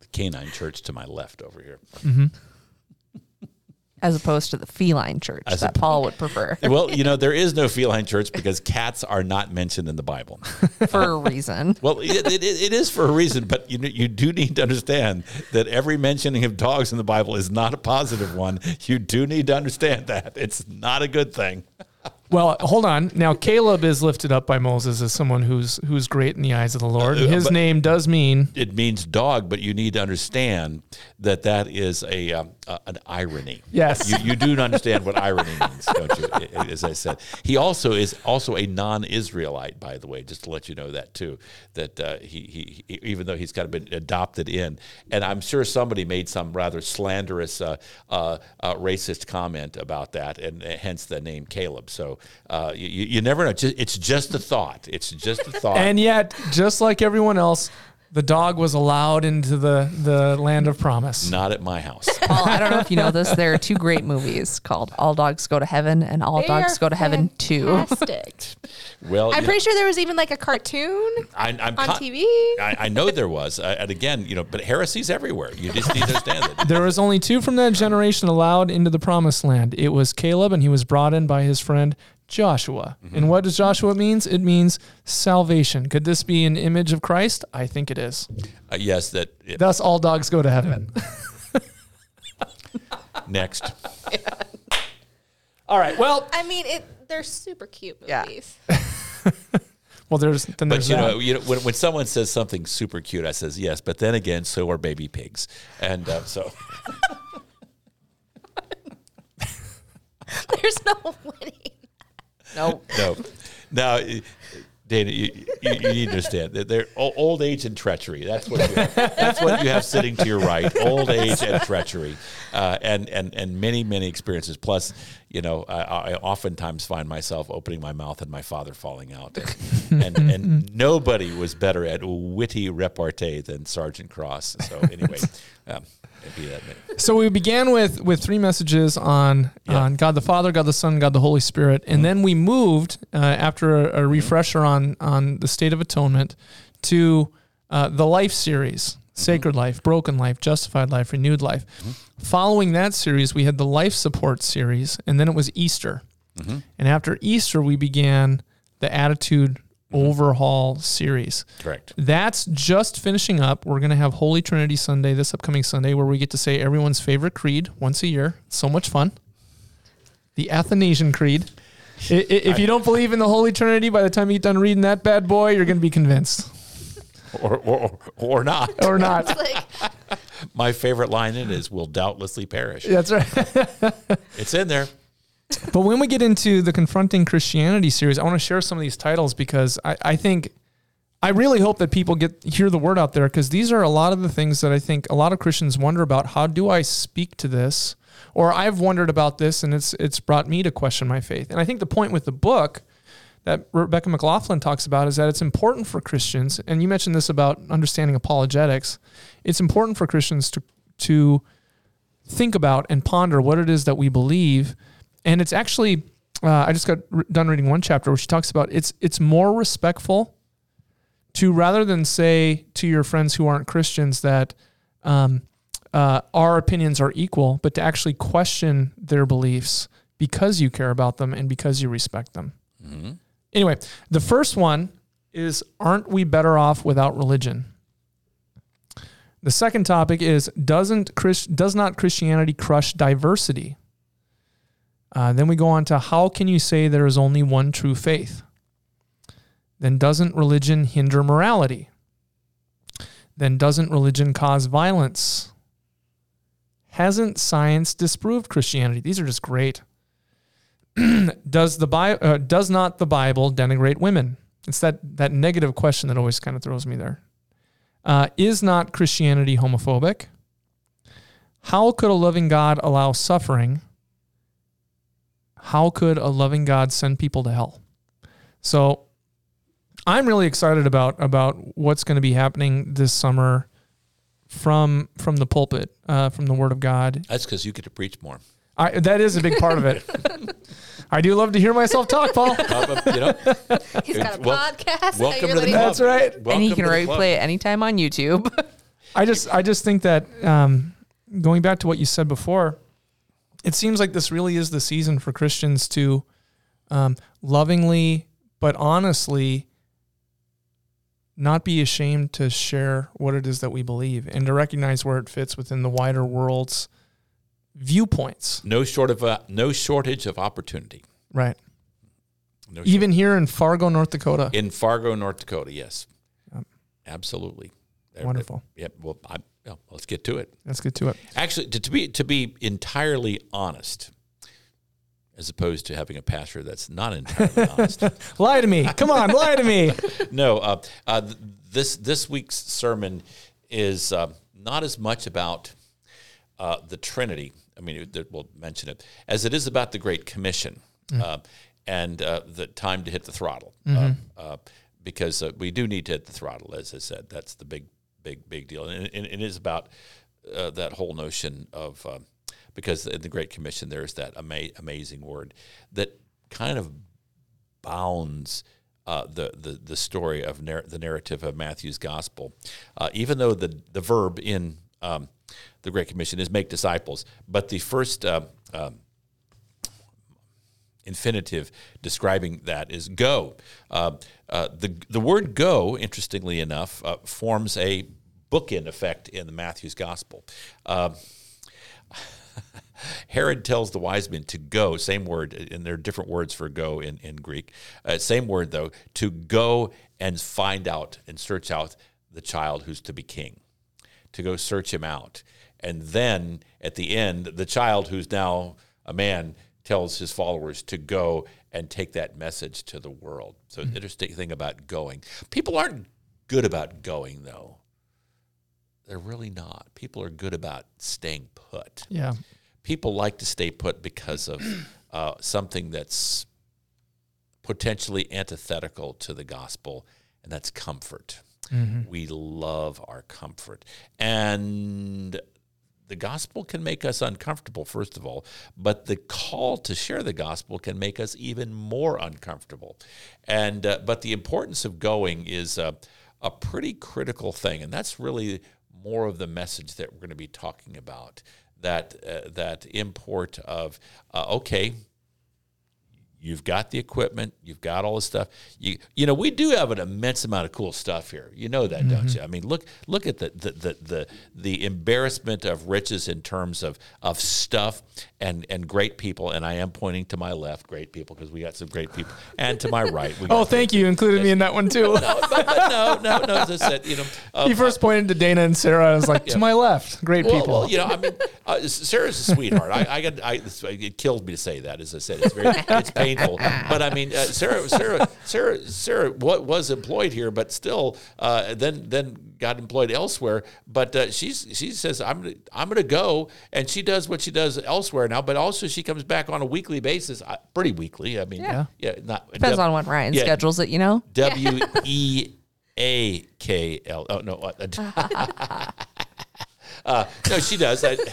The canine church to my left over here. Mm-hmm. As opposed to the feline church As that a- Paul would prefer Well, you know, there is no feline church because cats are not mentioned in the Bible. for a reason. Well, it, it, it is for a reason, but you you do need to understand that every mentioning of dogs in the Bible is not a positive one. You do need to understand that it's not a good thing. Well, hold on. Now Caleb is lifted up by Moses as someone who's who's great in the eyes of the Lord. And his name does mean It means dog, but you need to understand that that is a um, uh, an irony. Yes. you, you do understand what irony means, don't you? As I said, he also is also a non-Israelite, by the way, just to let you know that too. That uh, he, he, he even though he's kind of been adopted in, and I'm sure somebody made some rather slanderous, uh, uh, uh, racist comment about that, and uh, hence the name Caleb. So uh, you, you never know. It's just a thought. It's just a thought. and yet, just like everyone else, the dog was allowed into the, the land of promise. not at my house. Paul, I don't know if you know this. There are two great movies called All Dogs Go to Heaven and All They Dogs are Go to Heaven 2. fantastic. Well, I'm you pretty sure there was even like a cartoon I, I'm on con- TV. I, I know there was, uh, and again, you know, but heresy's everywhere. You just need to understand it. There was only two from that generation allowed into the promised land. It was Caleb, and he was brought in by his friend Joshua. Mm-hmm. And what does Joshua means? It means salvation. Could this be an image of Christ? I think it is. Uh, yes, that it, Thus, all dogs go to heaven. next. all right. Well, I mean, it. They're super cute Yeah. movies. well, there's then But there's you that. know, you know, when, when someone says something super cute, I says yes. But then again, so are baby pigs, and uh, so There's no winning. Nope. no. Now, Dana, you, you, you need to understand that they're old age and treachery. That's what you have. that's what you have sitting to your right. Old age and treachery, uh, and and and many many experiences. Plus, you know, I, I oftentimes find myself opening my mouth and my father falling out, and and, and nobody was better at witty repartee than Sergeant Cross. So anyway, um. So we began with with three messages on Yeah. on God the Father, God the Son, God the Holy Spirit, and then we moved uh, after a, a refresher on on the state of atonement to uh, the life series: Sacred Life, Broken Life, Justified Life, Renewed Life. Following that series, we had the Life Support series, and then it was Easter. And after Easter, we began the Attitude Mm-hmm. Overhaul series. Correct. That's just finishing up. We're going to have Holy Trinity Sunday this upcoming Sunday where we get to say everyone's favorite creed once a year. So much fun. The Athanasian Creed. I- i- If you don't believe in the Holy Trinity, by the time you get done reading that bad boy, you're going to be convinced. Or or or not. Or not. My favorite line in it is "will doubtlessly perish." That's right. It's in there. But when we get into the Confronting Christianity series, I want to share some of these titles because I, I think I really hope that people get hear the word out there because these are a lot of the things that I think a lot of Christians wonder about. How do I speak to this? Or I've wondered about this and it's it's brought me to question my faith. And I think the point with the book that Rebecca McLaughlin talks about is that it's important for Christians, and you mentioned this about understanding apologetics. It's important for Christians to to think about and ponder what it is that we believe. And it's actually, uh, I just got r- done reading one chapter where she talks about it's it's more respectful to rather than say to your friends who aren't Christians that um, uh, our opinions are equal, but to actually question their beliefs because you care about them and because you respect them. Anyway, the first one is aren't we better off without religion? The second topic is doesn't Chris, does not Christianity crush diversity? Uh, then we go on to how can you say there is only one true faith? Then doesn't religion hinder morality? Then doesn't religion cause violence? Hasn't science disproved Christianity? These are just great. does the Bi- uh, does not the Bible denigrate women? It's that that negative question that always kind of throws me there. Uh, is not Christianity homophobic? How could a loving God allow suffering? How could a loving God send people to hell? So, I'm really excited about about what's going to be happening this summer from from the pulpit, uh, from the Word of God. That's because you get to preach more. I, that is a big part of it. I do love to hear myself talk, Paul. Uh, you know, He's got a Wel- podcast. welcome You're to the letting- club. That's right. and Welcome you can to the replay it anytime on YouTube. I just I just think that um, going back to what you said before, it seems like this really is the season for Christians to um, lovingly but honestly not be ashamed to share what it is that we believe and to recognize where it fits within the wider world's viewpoints. No short of uh, no shortage of opportunity. Right. No Even here in Fargo, North Dakota. in Fargo, North Dakota, yes, Yep. absolutely. Wonderful. Yep. Well, I, well, let's get to it. Let's get to it. Actually, to, to be to be entirely honest, as opposed to having a pastor that's not entirely honest. Lie to me. Come on, lie to me. No, uh, uh, th- this this week's sermon is uh, not as much about uh, the Trinity. I mean, we'll mention it as it is about the Great Commission uh, and uh, the time to hit the throttle, uh, uh, because uh, we do need to hit the throttle. As I said, that's the big, big, big deal, and, and it is about uh, that whole notion of uh, because in the Great Commission there's that ama- amazing word that kind of bounds uh, the, the the story of the narrative of Matthew's gospel, uh, even though the the verb in um, the Great Commission is make disciples, but the first uh, um, infinitive describing that is go. Uh, uh, the the word go, interestingly enough, uh, forms a bookend effect in the Matthew's gospel. Uh, Herod tells the wise men to go, same word, and there are different words for go in, in Greek. Uh, same word, though, to go and find out and search out the child who's to be king, to go search him out. And then at the end, the child who's now a man tells his followers to go and take that message to the world. So, interesting thing about going. People aren't good about going, though. They're really not. People are good about staying put Yeah. people like to stay put because of uh, something that's potentially antithetical to the gospel, and that's comfort. We love our comfort. And the gospel can make us uncomfortable, first of all, but the call to share the gospel can make us even more uncomfortable. And uh, but the importance of going is uh, a pretty critical thing, and that's really more of the message that we're going to be talking about. That uh, that import of uh, okay, You've got the equipment. You've got all the stuff. You you know we do have an immense amount of cool stuff here. You know that, don't you? I mean, look look at the the, the the the embarrassment of riches in terms of of stuff and and great people. And I am pointing to my left, great people, because we got some great people, and to my right. We Oh, thank you. Included me in that one too. no, but, but no, no, no. As I said, you know, uh, He first pointed to Dana and Sarah. I was like, to my left. Great well, people. well, you know, I mean, uh, Sarah's a sweetheart. I, I got, I, it killed me to say that. As I said, it's very, it's painful. But I mean, uh, Sarah, Sarah, Sarah, Sarah, what was employed here, but still, uh, then, then got employed elsewhere. But uh, she's, she says, I'm, gonna, I'm going to go, and she does what she does elsewhere now. But also, she comes back on a weekly basis, uh, pretty weekly. I mean, yeah, Yeah. not Depends W- on when Ryan yeah. schedules it, you know? W E A K L. Oh no, uh, uh, no, she does. I,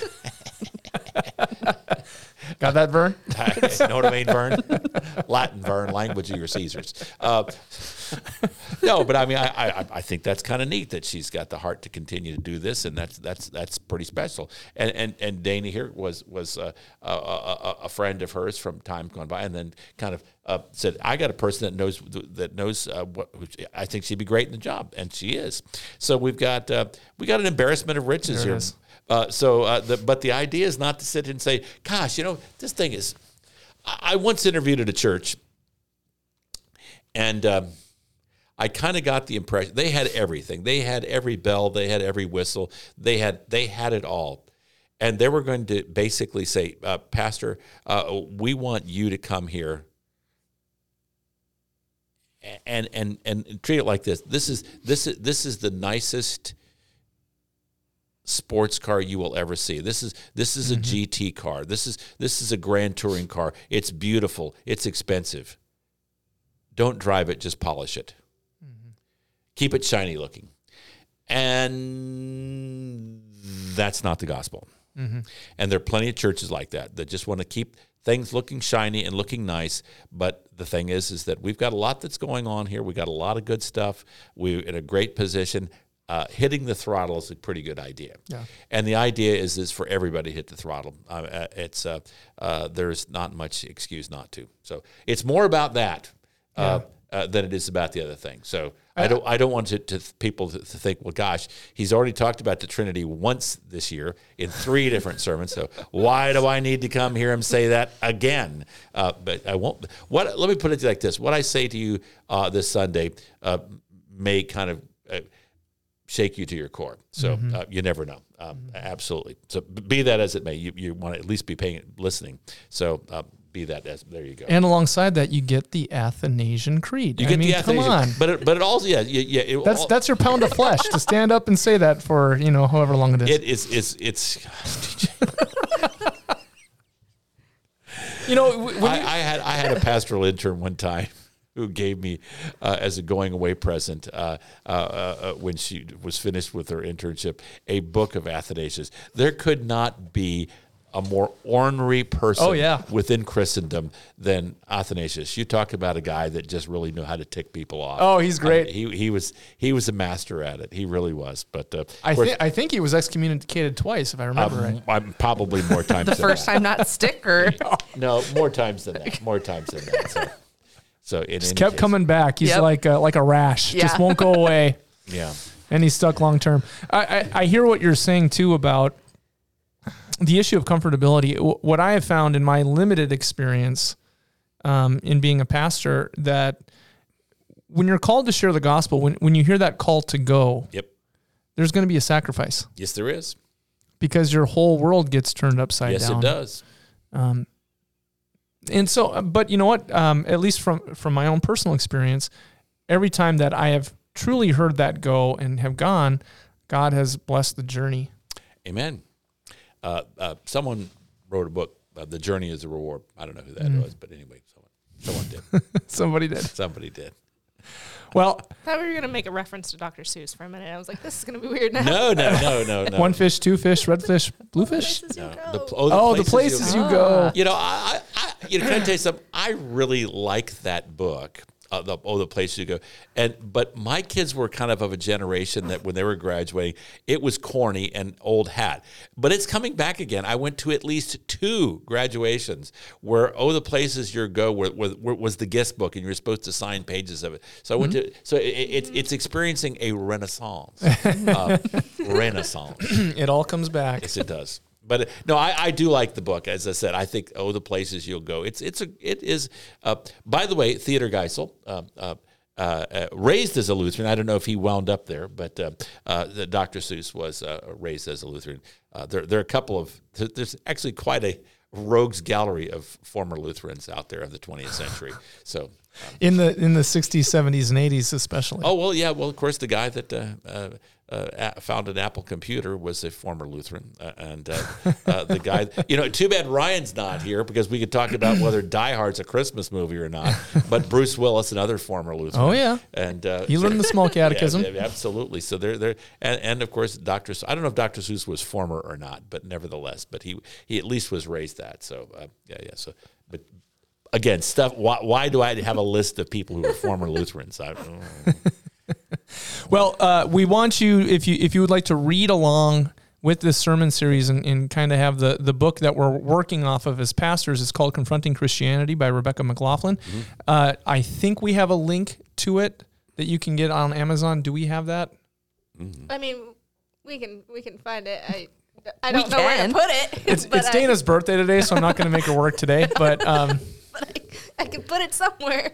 Got that, Vern? know what I mean, Vern? Latin, Vern, language of your Caesars. Uh, no, but I mean, I, I, I think that's kind of neat that she's got the heart to continue to do this, and that's that's that's pretty special. And and and Dana here was was a, a, a, a friend of hers from time gone by, and then kind of uh, said, "I got a person that knows that knows uh, what which I think she'd be great in the job," and she is. So we've got uh, we got an embarrassment of riches There it here. is. Uh, so, uh, the, but the idea is not to sit and say, "Gosh, you know, this thing is." I I once interviewed at a church, and um, I kind of got the impression they had everything. They had every bell, they had every whistle, they had they had it all. and they were going to basically say, uh, Pastor, uh, we want you to come here and and and treat it like this. This is this is this is the nicest sports car you will ever see. This is this is a GT car. This is this is a grand touring car. It's beautiful. It's expensive. Don't drive it, just polish it. Mm-hmm. Keep it shiny looking. And that's not the gospel. And there are plenty of churches like that that just want to keep things looking shiny and looking nice. But the thing is, is that we've got a lot that's going on here. We got a lot of good stuff. We're in a great position. Uh, hitting the throttle is a pretty good idea. Yeah. And the idea is is for everybody to hit the throttle. Uh, uh, it's uh, uh, there's not much excuse not to. So it's more about that. Uh, uh, than it is about the other thing. So I don't I don't want to, to people to, to think, well, gosh, he's already talked about the Trinity once this year in three different sermons. So why do I need to come hear him say that again? Uh, but I won't. What? Let me put it like this: What I say to you uh, this Sunday uh, may kind of. Shake you to your core. So Mm-hmm. uh, you never know. Um, Absolutely. So be that as it may, you, you want to at least be paying listening. So uh, be that as there you go. And alongside that, you get the Athanasian Creed. You I get mean, the come on. but it, but it also yeah yeah, yeah it, That's all- that's your pound of flesh to stand up and say that for you know however long it is. it is it's it's you know, when I, you- I had I had a pastoral intern one time who gave me uh, as a going away present uh, uh, uh, when she was finished with her internship a book of Athanasius. There could not be a more ornery person Oh, yeah. within Christendom than Athanasius. You talk about a guy that just really knew how to tick people off. Oh, he's great. Uh, he he was he was a master at it. He really was. But uh, I course, think I think he was excommunicated twice, if I remember right. um, I'm probably more times The than first that. time, not sticker. No, more times than that. More times than that. So, so it Just kept case, coming back. He's Yep. like a, like a rash, just won't go away, Yeah. and he's stuck long term. I, I I hear what you're saying too about the issue of comfortability. What I have found in my limited experience um, in being a pastor that when you're called to share the gospel, when when you hear that call to go, Yep. there's going to be a sacrifice Yes, there is. because your whole world gets turned upside yes, down. it does. Um, and so, uh, but you know what? Um, at least from from my own personal experience, every time that I have truly heard that go and have gone, God has blessed the journey. Amen. Uh, uh, someone wrote a book, uh, "The Journey is a Reward." I don't know who that Mm. was, but anyway, someone someone did. Somebody did. Somebody did. Well, I thought we were gonna make a reference to Dr. Seuss for a minute. I was like, this is gonna be weird now. No, no, no, no, no. one fish, two fish, red fish, blue fish. Places you No. go. The, pl- Oh, the oh, places you go. Ah. You know, I, I, I you know, can I tell you something? I really like that book. Uh, the, oh, the places you go, and but my kids were kind of of a generation that when they were graduating, it was corny and old hat. But it's coming back again. I went to at least two graduations where oh, the places you go were, were, were- was the guest book, and you were supposed to sign pages of it. So I went to so it, it, it's experiencing a renaissance, uh, renaissance. It all comes back. Yes, it does. But uh, no, I, I do like the book. As I said, I think oh, the places you'll go. It's it's a it is. Uh, by the way, Theodor Geisel, uh, uh, uh, uh, raised as a Lutheran. I don't know if he wound up there, but uh, uh, the Dr. Seuss was uh, raised as a Lutheran. Uh, there there are a couple of there's actually quite a rogues gallery of former Lutherans out there of the 20th century. So. In the in the 60s, 70s, and 80s, especially. Oh well, yeah. Well, of course, the guy that uh, uh, uh, a- founded Apple Computer was a former Lutheran, uh, and uh, uh, the guy. You know, too bad Ryan's not here because we could talk about whether Die Hard's a Christmas movie or not. But Bruce Willis, another former Lutheran. Oh, yeah. and uh, He learned the small catechism. Yeah, absolutely. So they're there, and, and of course, Doctor. I don't know if Doctor Seuss was former or not, but nevertheless, but he he at least was raised that. So uh, yeah, yeah. So, but again, stuff. Why, why do I have a list of people who are former Lutherans? I, Well, uh, we want you if you if you would like to read along with this sermon series and, and kind of have the the book that we're working off of as pastors. It's called Confronting Christianity by Rebecca McLaughlin. Uh, I think we have a link to it that you can get on Amazon. Do we have that? I mean, we can we can find it. I I don't know where can. to put it. It's, but it's I- Dana's birthday today, so I'm not going to make her work today. But um, but I, I can put it somewhere.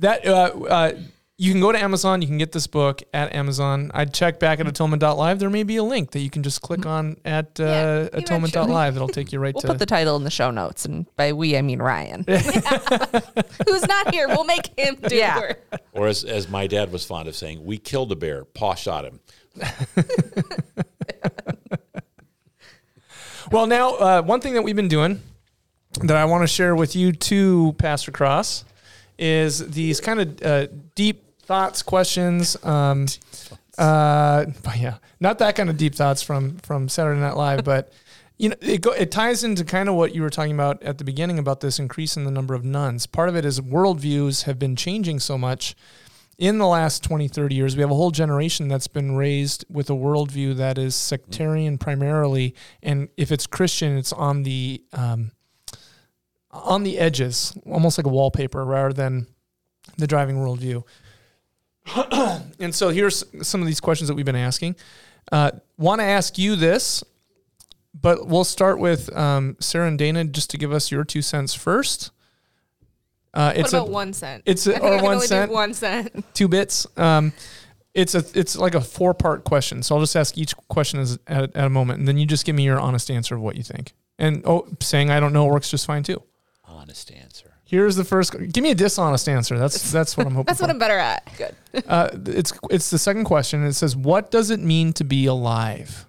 that uh, uh, you can go to Amazon. You can get this book at Amazon. I'd check back at atonement.live. There may be a link that you can just click on at uh, Yeah, atonement.live. It'll take you right to. We'll put the title in the show notes, and by we I mean Ryan. Who's not here? We'll make him do Yeah. the work. Or as, as my dad was fond of saying, we killed a bear. Paw shot him. Well, now, uh, one thing that we've been doing that I want to share with you too, Pastor Cross, is these kind of uh, deep thoughts, questions. Um, uh, but yeah, not that kind of deep thoughts from from Saturday Night Live, but you know, it go, it ties into kind of what you were talking about at the beginning about this increase in the number of nones. Part of it is worldviews have been changing so much in the last 20, 30 years, we have a whole generation that's been raised with a worldview that is sectarian primarily, and if it's Christian, it's on the um, on the edges, almost like a wallpaper, rather than the driving worldview. and so here's some of these questions that we've been asking. Uh, Want to ask you this, but we'll start with um, Sarah and Dana just to give us your two cents first. Uh, What it's a, about one cent? it's I a, think I or can one only cent do one cent. two bits. Um, it's a it's like a four part question. So I'll just ask each question as, at, at a moment, and then you just give me your honest answer of what you think. And oh, saying I don't know works just fine too. Honest answer. Here's the first. Give me a dishonest answer. That's that's what I'm hoping. For. That's for. what I'm better at. Good. Uh, it's it's the second question. It says, "What does it mean to be alive?"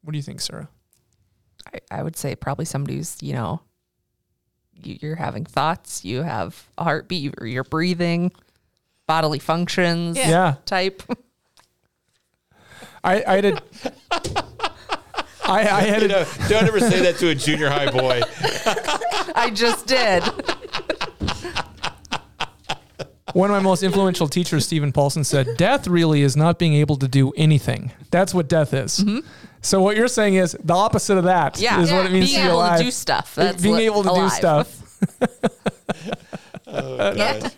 What do you think, Sarah? I, I would say probably somebody who's, you know, you, you're having thoughts, you have a heartbeat, you're, you're breathing, bodily functions Yeah. Yeah, type. I I did. I, I had You know, don't ever say that to a junior high boy. I just did. One of my most influential teachers, Steven Paulson, said, "Death really is not being able to do anything. That's what death is." Mm-hmm. So what you're saying is the opposite of that is Yeah. what it means Being to be able alive. to do stuff. That's being li- able to do alive. stuff. Oh, yeah.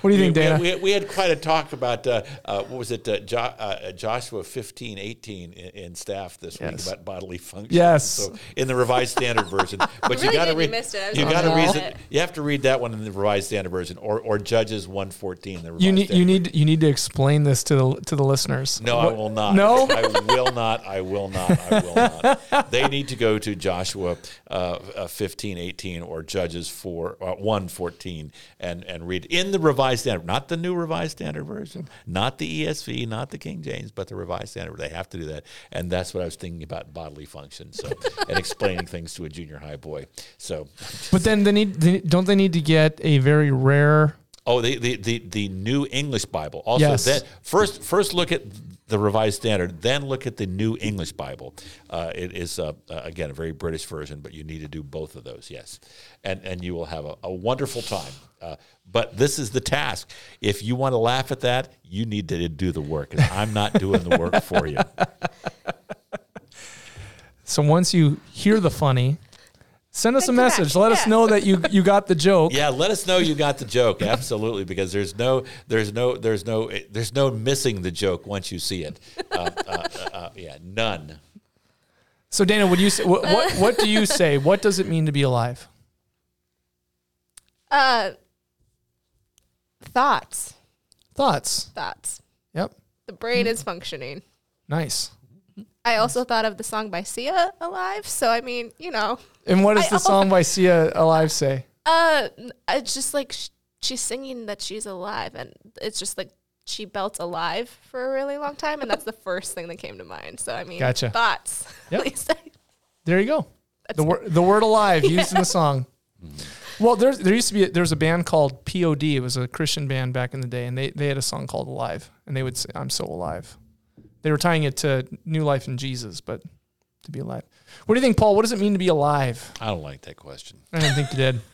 What do you we, think, Dana? we, we had quite a talk about uh, uh, what was it, uh, jo- uh, Joshua fifteen eighteen in, in staff this Yes. week about bodily function. Yes. so in the Revised Standard Version, but you got to did, you read. missed it. You got to read read it. it. You have to read that one in the Revised Standard Version, or or Judges one fourteen. The Revised you need Standard you need you need to explain this to the to the listeners. No, I will not. No? I will not. I will not. I will not. They need to go to Joshua uh, uh, 15, 18 or Judges 4, uh, 1, 14 and, and read in the Revised Standard, not the New Revised Standard Version, not the ESV, not the King James, but the Revised Standard. They have to do that. And that's what I was thinking about bodily function. So, and explaining things to a junior high boy. So, But then they need they, don't they need to get a very rare Oh, the the the, the New English Bible. Also, Yes. then first first look at the Revised Standard, then look at the New English Bible. Uh, it is uh, uh, again a very British version, but you need to do both of those. Yes, and and you will have a, a wonderful time. Uh, but this is the task. If you want to laugh at that, you need to do the work. And I'm not doing the work for you. So once you hear the funny, send us a Send it back. message. Let us know that you you got the joke. Yeah, let us know you got the joke. Absolutely, because there's no, there's no, there's no, there's no missing the joke once you see it. Uh, uh, uh, uh, yeah, none. So Dana, would you say what, what what do you say? What does it mean to be alive? Uh, thoughts. Thoughts. Thoughts. Yep. The brain is functioning. Nice. I also thought of the song by Sia, "Alive." So I mean, you know, And what does I the song by Sia Alive say? uh, it's just like sh- she's singing that she's alive, and it's just like she belts alive for a really long time, and that's the first thing that came to mind. So I mean, Gotcha. thoughts. Yep. I- There you go. The word the word alive used in the song. Well, there's there used to be a, there was a band called POD. It was a Christian band back in the day, and they they had a song called Alive, and they would say, "I'm so alive." They were tying it to new life in Jesus, but to be alive. What do you think, Paul? What does it mean to be alive? I don't like that question. I didn't think you did.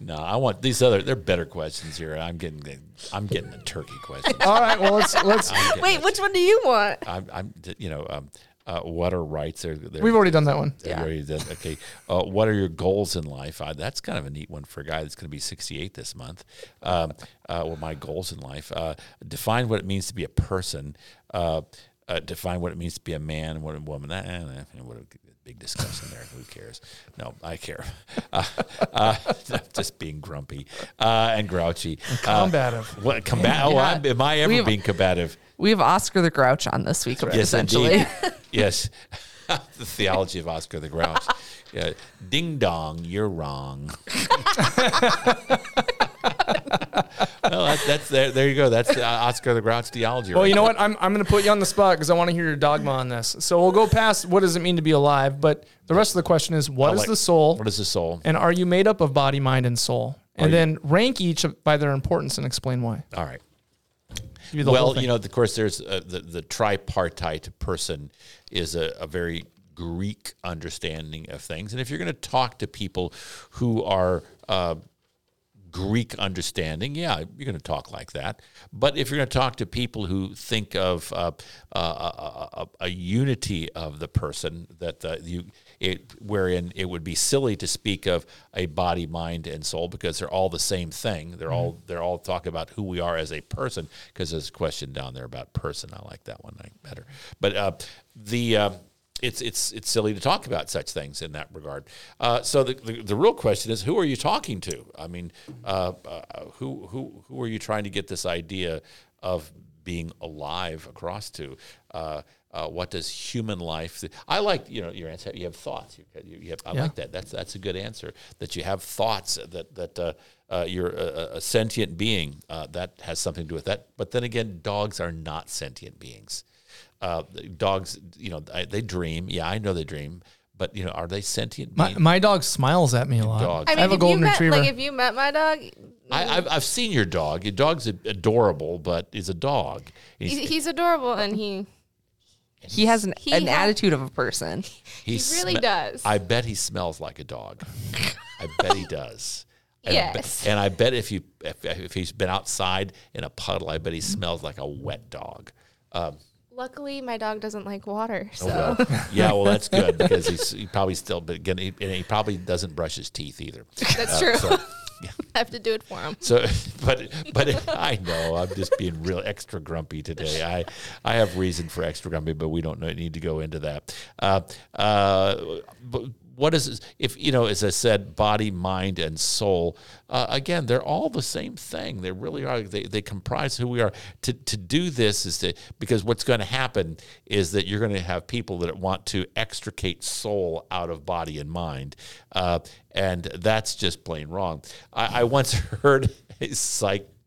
No, I want these other. They're better questions here. I'm getting. the- I'm getting the turkey question. All right. Well, let's let's. Wait, which one do you want? I'm. I'm. You know. Um. Uh, what are rights? They're, they're, We've already done that one. they're already done- okay. Uh, what are your goals in life? Uh, that's kind of a neat one for a guy that's going to be 68 this month. Um, uh, well, my goals in life. Uh, define what it means to be a person. Uh, define what it means to be a man, and what a woman. That, eh, eh, what a- big discussion there. Who cares? No, I care. Uh, uh, just being grumpy uh, and grouchy. Uh, Combative. what combat? Oh, Yeah. I'm, I ever We've- being combative? We have Oscar the Grouch on this week, Yes, essentially. indeed. yes. the theology of Oscar the Grouch. Yeah. Ding dong, you're wrong. Well, that, that's there. There you go. That's uh, Oscar the Grouch theology. Well, right you know there. what? I'm, I'm going to put you on the spot because I want to hear your dogma on this. So we'll go past what does it mean to be alive, but the rest of the question is what is like- the soul, What is the soul? and are you made up of body, mind, and soul? And you- then rank each by their importance and explain why. All right. Well, you know, of course, there's uh, the the tripartite person is a, a very Greek understanding of things, and if you're going to talk to people who are uh, Greek understanding, yeah, you're going to talk like that. But if you're going to talk to people who think of uh, uh, a, a, a unity of the person, that uh, you, it, wherein it would be silly to speak of a body, mind, and soul because they're all the same thing. They're all they're all talking about who we are as a person. Because there's a question down there about person. I like that one better. But uh, the uh, it's it's it's silly to talk about such things in that regard. Uh, so the, the the real question is, who are you talking to? I mean, uh, uh, who who who are you trying to get this idea of being alive across to? Uh, uh, what does human life? I like you know your answer. You have thoughts. You, you, you have, I Yeah. like that. That's that's a good answer. That you have thoughts. That that uh, uh, you're a, a sentient being. Uh, that has something to do with that. But then again, dogs are not sentient beings uh, dogs, you know, they dream. Yeah, I know they dream, but you know, are they sentient my, my dog smiles at me a lot. Dogs. I mean, have a golden you met, retriever. Like if you met my dog, I, I've, I've seen your dog. Your dog's adorable, but he's a dog. He's, he's, he's adorable and he He has an, He an ha- attitude of a person. he really does. I bet he smells like a dog. I bet he does. And I bet- Yes. and I bet if you if, if he's been outside in a puddle, I bet he smells like a wet dog. Um, luckily my dog doesn't like water, so well, yeah, well, that's good because he's he probably still, but he, and he probably doesn't brush his teeth either. that's true. So, I have to do it for him. So, but but I know I'm just being real extra grumpy today. I I have reason for extra grumpy, but we don't know- need to go into that. Uh, uh, but what is if you know? As I said, body, mind, and soul. Uh, again, they're all the same thing. They really are. They, they comprise who we are. To to do this is to because what's going to happen is that you're going to have people that want to extricate soul out of body and mind, uh, and that's just plain wrong. I, I once heard a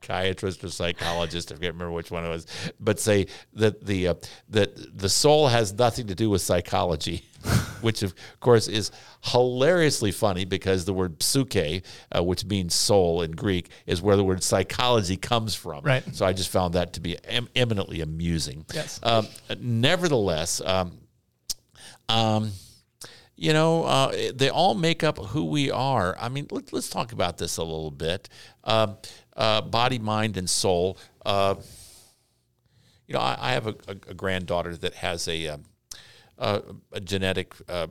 psychiatrist or psychologist, I can't remember which one it was, but say that the uh, that the soul has nothing to do with psychology. Which of course is hilariously funny because the word psyche, uh, which means soul in Greek, is where the word psychology comes from. Right. So I just found that to be em- eminently amusing. Yes. Um, nevertheless, um, um, you know, uh, they all make up who we are. I mean, let, let's talk about this a little bit. Um uh, body, mind, and soul. Uh, you know, I, I have a, a, granddaughter that has a, um, a, a genetic uh,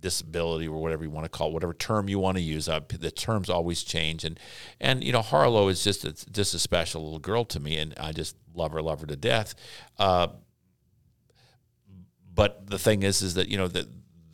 disability or whatever you want to call it, whatever term you want to use. Uh, the terms always change, and and you know, Harlow is just a, just a special little girl to me, and I just love her, love her to death. Uh, but the thing is, is that you know that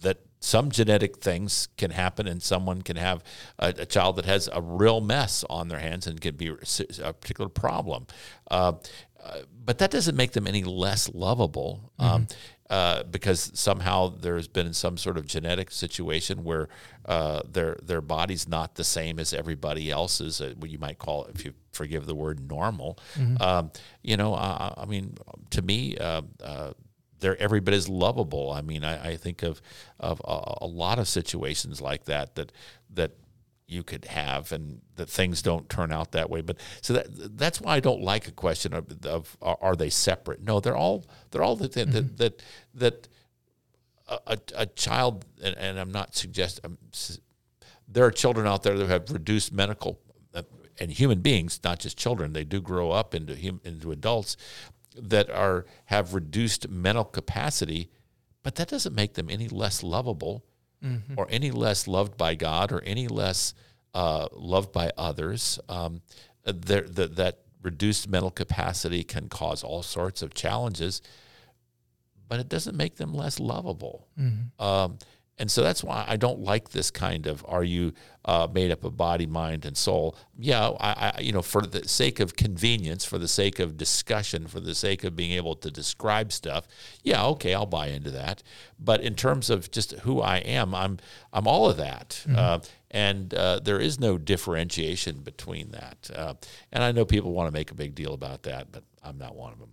that some genetic things can happen, and someone can have a, a child that has a real mess on their hands and can be a particular problem. Uh, uh, but that doesn't make them any less lovable. Um, uh, because somehow there's been some sort of genetic situation where uh, their their body's not the same as everybody else's. Uh, what you might call, if you forgive the word, normal. Um, you know, uh, I mean, to me, uh, uh, they're every bit as lovable. I mean, I, I think of of a, a lot of situations like that that that you could have, and that things don't turn out that way. But so that that's why I don't like a question of, of are, they separate? No, they're all they're all the thing that that that a, a, a child, and, and I'm not suggesting. there are children out there that have reduced medical uh, and human beings, not just children. They do grow up into hum, into adults that are have reduced mental capacity, but that doesn't make them any less lovable or any less loved by God or any less uh, loved by others. Um, there, that that reduced mental capacity can cause all sorts of challenges, but it doesn't make them less lovable. Um, and so that's why I don't like this kind of are you uh, made up of body, mind, and soul? Yeah, I, I, you know, for the sake of convenience, for the sake of discussion, for the sake of being able to describe stuff, yeah, okay, I'll buy into that. But in terms of just who I am, I'm I'm all of that, uh, and uh, there is no differentiation between that. Uh, and I know people want to make a big deal about that, but I'm not one of them.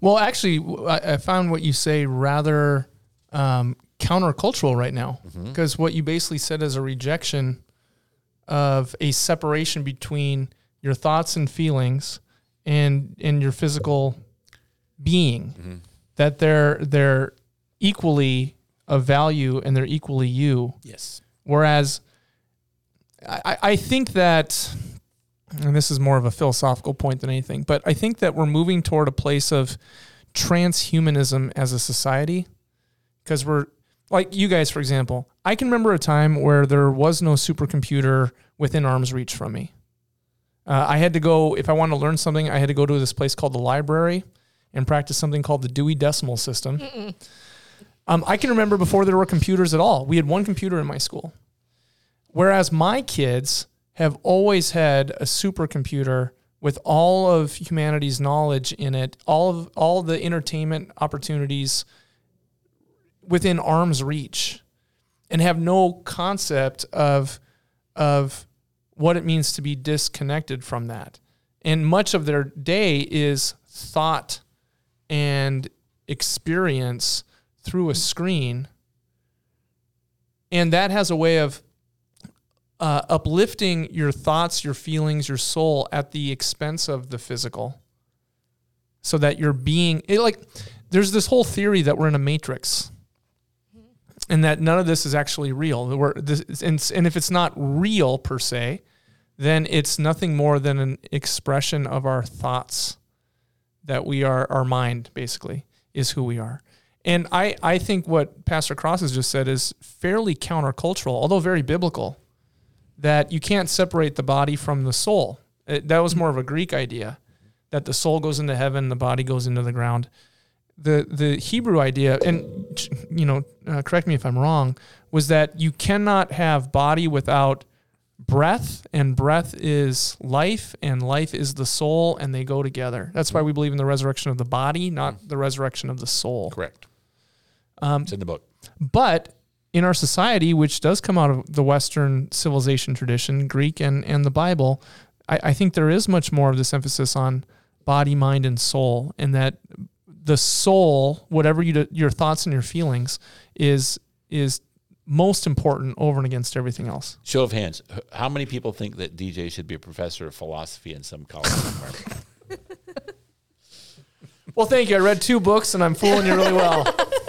Well, actually, I found what you say rather um, countercultural right now mm-hmm. because what you basically said is a rejection of a separation between your thoughts and feelings and and your physical being. Mm-hmm. That they're they're equally of value and they're equally you. Yes. Whereas I, I- I think that, and this is more of a philosophical point than anything, but I think that we're moving toward a place of transhumanism as a society because we're like you guys, for example. I can remember a time where there was no supercomputer within arm's reach from me. Uh, I had to go, if I wanted to learn something, I had to go to this place called the library and practice something called the Dewey Decimal System. Um, I can remember before there were computers at all. We had one computer in my school. Whereas my kids have always had a supercomputer with all of humanity's knowledge in it, all of all the entertainment opportunities within arm's reach, and have no concept of of what it means to be disconnected from that. And much of their day is thought and experience through a screen. And that has a way of uh, uplifting your thoughts, your feelings, your soul at the expense of the physical. So that you're being it, like, there's this whole theory that we're in a matrix and that none of this is actually real. This, and, and if it's not real per se, then it's nothing more than an expression of our thoughts that we are, our mind basically is who we are. And I, I think what Pastor Cross has just said is fairly countercultural, although very biblical, that you can't separate the body from the soul. It, that was more of a Greek idea, that the soul goes into heaven, the body goes into the ground. The the Hebrew idea, and you know, uh, correct me if I'm wrong, was that you cannot have body without breath, and breath is life, and life is the soul, and they go together. That's why we believe in the resurrection of the body, not the resurrection of the soul. Correct. Um, It's in the book. But in our society, which does come out of the Western civilization tradition, Greek and, and the Bible, I, I think there is much more of this emphasis on body, mind, and soul, and that the soul, whatever you do, your thoughts and your feelings, is is most important over and against everything else. Show of hands. How many people think that DJ should be a professor of philosophy in some college somewhere? Well, thank you. I read two books, and I'm fooling you really well.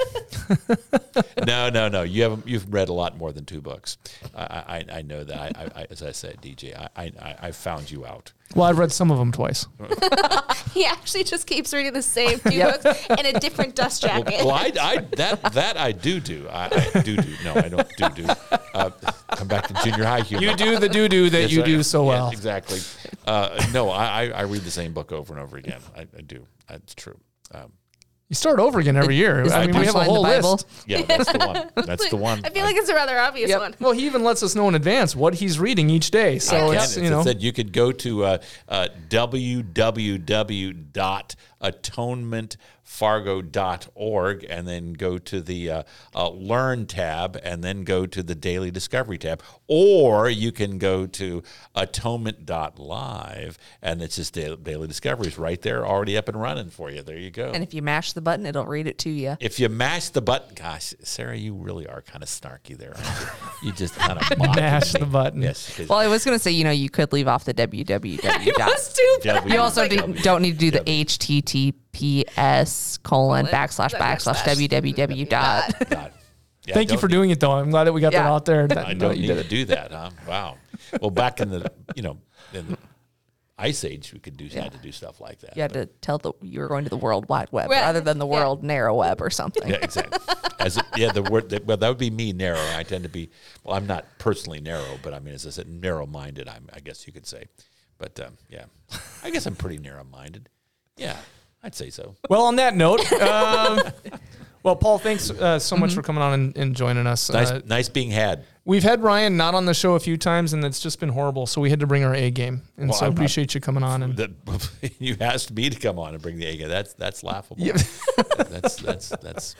no, no, no. You haven't. You've read a lot more than two books. I, I, I know that. I, I, I, as I said, DJ, I, I, I found you out. Well, I've read some of them twice. He actually just keeps reading the same two books in a different dust jacket. well, I, I, that, that I do do. I, I do do. No, I don't do do. Uh, come back to junior high humor. You do the doo doo that Yes, you I- do so yeah, well. exactly. Uh, no, I, I- I read the same book over and over again. I, I do. That's true. Um, You start over again every year. Is I mean, we have a punchline the whole Bible? list. yeah, that's the one. That's the one. I feel like it's a rather obvious Yep. one. Well, he even lets us know in advance what he's reading each day. So I it's It you know said you could go to uh, uh, www.atonementfargo.org and then go to the uh, uh, Learn tab and then go to the Daily Discovery tab, or you can go to atonement.live and it's just daily, daily discoveries right there, already up and running for you. There you go. And if you mash the button, it'll read it to you. if you mash the button, gosh, Sarah, you really are kind of snarky there. Aren't you? you just kind of mash the button. Yes. Well, I was going to say, you know, you could leave off the www. dot. That's too bad. W- You also Like- do, don't need to do the HTTPS colon backslash backslash www dot. God. Yeah, Thank you for doing it though. I'm glad that we got that out there. I don't need to do that, huh? Wow. Well, back in the you know in the ice age, we could do had to do stuff like that. You had to tell the you were going to the World Wide Web Right. rather than the Yeah. World Narrow Web or something. Yeah, exactly. As it, yeah, the word that, well, that would be me narrow. I tend to be well. I'm not personally narrow, but I mean, as I said, narrow-minded. I'm, I guess you could say. But um, yeah, I guess I'm pretty narrow-minded. Yeah, I'd say so. Well, on that note, um, Well, Paul, thanks uh, so much for coming on and, and joining us. Nice, Uh, nice being had. we've had Ryan not on the show a few times, and it's just been horrible. So we had to bring our A game, and Well, so I I'm not- appreciate you coming on. And That you asked me to come on and bring the egg. That's that's laughable. Yeah. that's that's that's.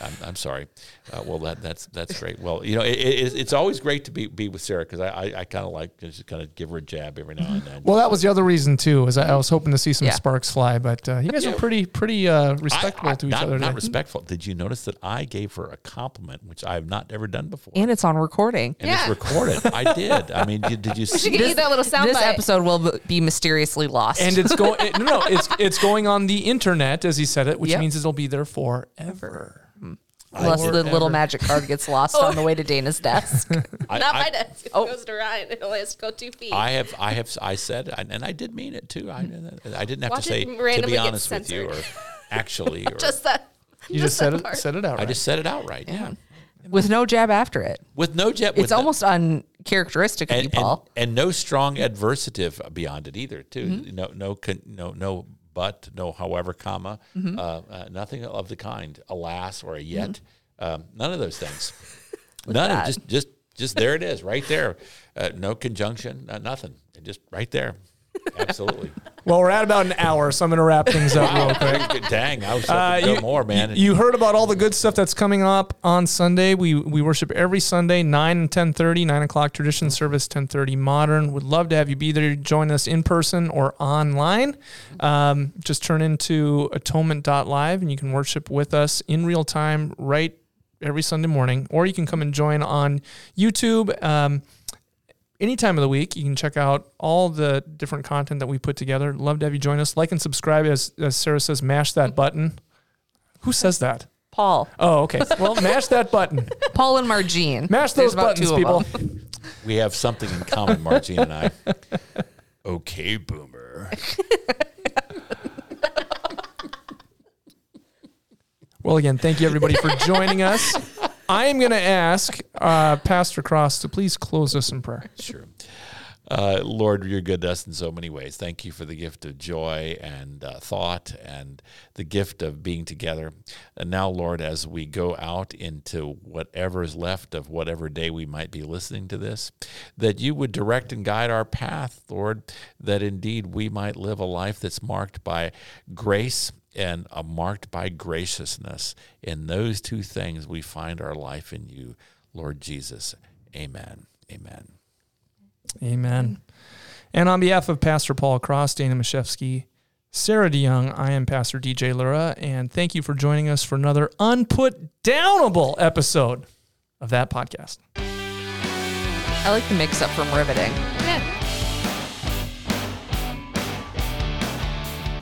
I'm, I'm sorry. Uh, well, that that's that's great. Well, you know, it, it, it's always great to be be with Sarah because I, I, I kind of like to just kind of give her a jab every now and then. well, that was the other reason too, is I, I was hoping to see some Yeah. sparks fly, but uh, you guys Yeah. are pretty pretty uh, I- respectable I- to each not, other. Not today. respectful. Did you notice that I gave her a compliment, which I have not ever done before, And it's on recording. and Yeah. it's recorded. I did. I mean, did, did you We should see? get you that little sound This bite. episode will be mysteriously lost. and it's going no, no, it's it's going on the internet as he said it, which Yep. means it'll be there forever. Unless the little magic card gets lost on the way to Dana's desk. I, Not I- my desk. It Oh. goes to Ryan. It only has to go two feet. I have, I have, I said, and and I did mean it too. I, I didn't have Watch to say to be honest with you or actually. Or, just that. You just said it part. said it out. I just said it outright. Yeah, with no jab after it. with no jab. It's with no- almost uncharacteristic of and, and, Paul. and no strong adversative beyond it either. Too Mm-hmm. no no con, no no but no however comma Mm-hmm. uh, uh, nothing of the kind. Alas or a yet. Um, none of those things. none of just just just there it is right there. Uh, no conjunction. Uh, nothing. Just right there. Absolutely. Well, we're at about an hour, so I'm going to wrap things up real quick. Dang, I was Uh, hoping to go you, more, man. You, you heard about all the good stuff that's coming up on Sunday. We we worship every Sunday, nine and ten thirty, nine o'clock tradition service, ten thirty modern. Would love to have you be there. Join us in person or online. Um, just turn into atonement.live and you can worship with us in real time right every Sunday morning, or you can come and join on YouTube. Um, any time of the week. You can check out all the different content that we put together. Love to have you join us. Like and subscribe. As, as Sarah says, mash that button. Who says that? Paul. Oh, okay. Well, mash that button. Paul and Margene. Mash those about buttons, people. we have something in common, Margine and I. Okay, boomer. Well, again, thank you everybody for joining us. I am going to ask uh, Pastor Cross to please close us in prayer. Sure. Uh, Lord, you're good to us in so many ways. Thank you for the gift of joy and uh, thought and the gift of being together. And now, Lord, as we go out into whatever is left of whatever day we might be listening to this, that you would direct and guide our path, Lord, that indeed we might live a life that's marked by grace and uh, marked by graciousness. In those two things, we find our life in you, Lord Jesus. Amen. Amen. Amen. And on behalf of Pastor Paul Cross, Dana Mashevsky, Sarah DeYoung, I am Pastor DJ Lura, and thank you for joining us for another unput downable episode of that podcast. I like the mix up from riveting. Yeah.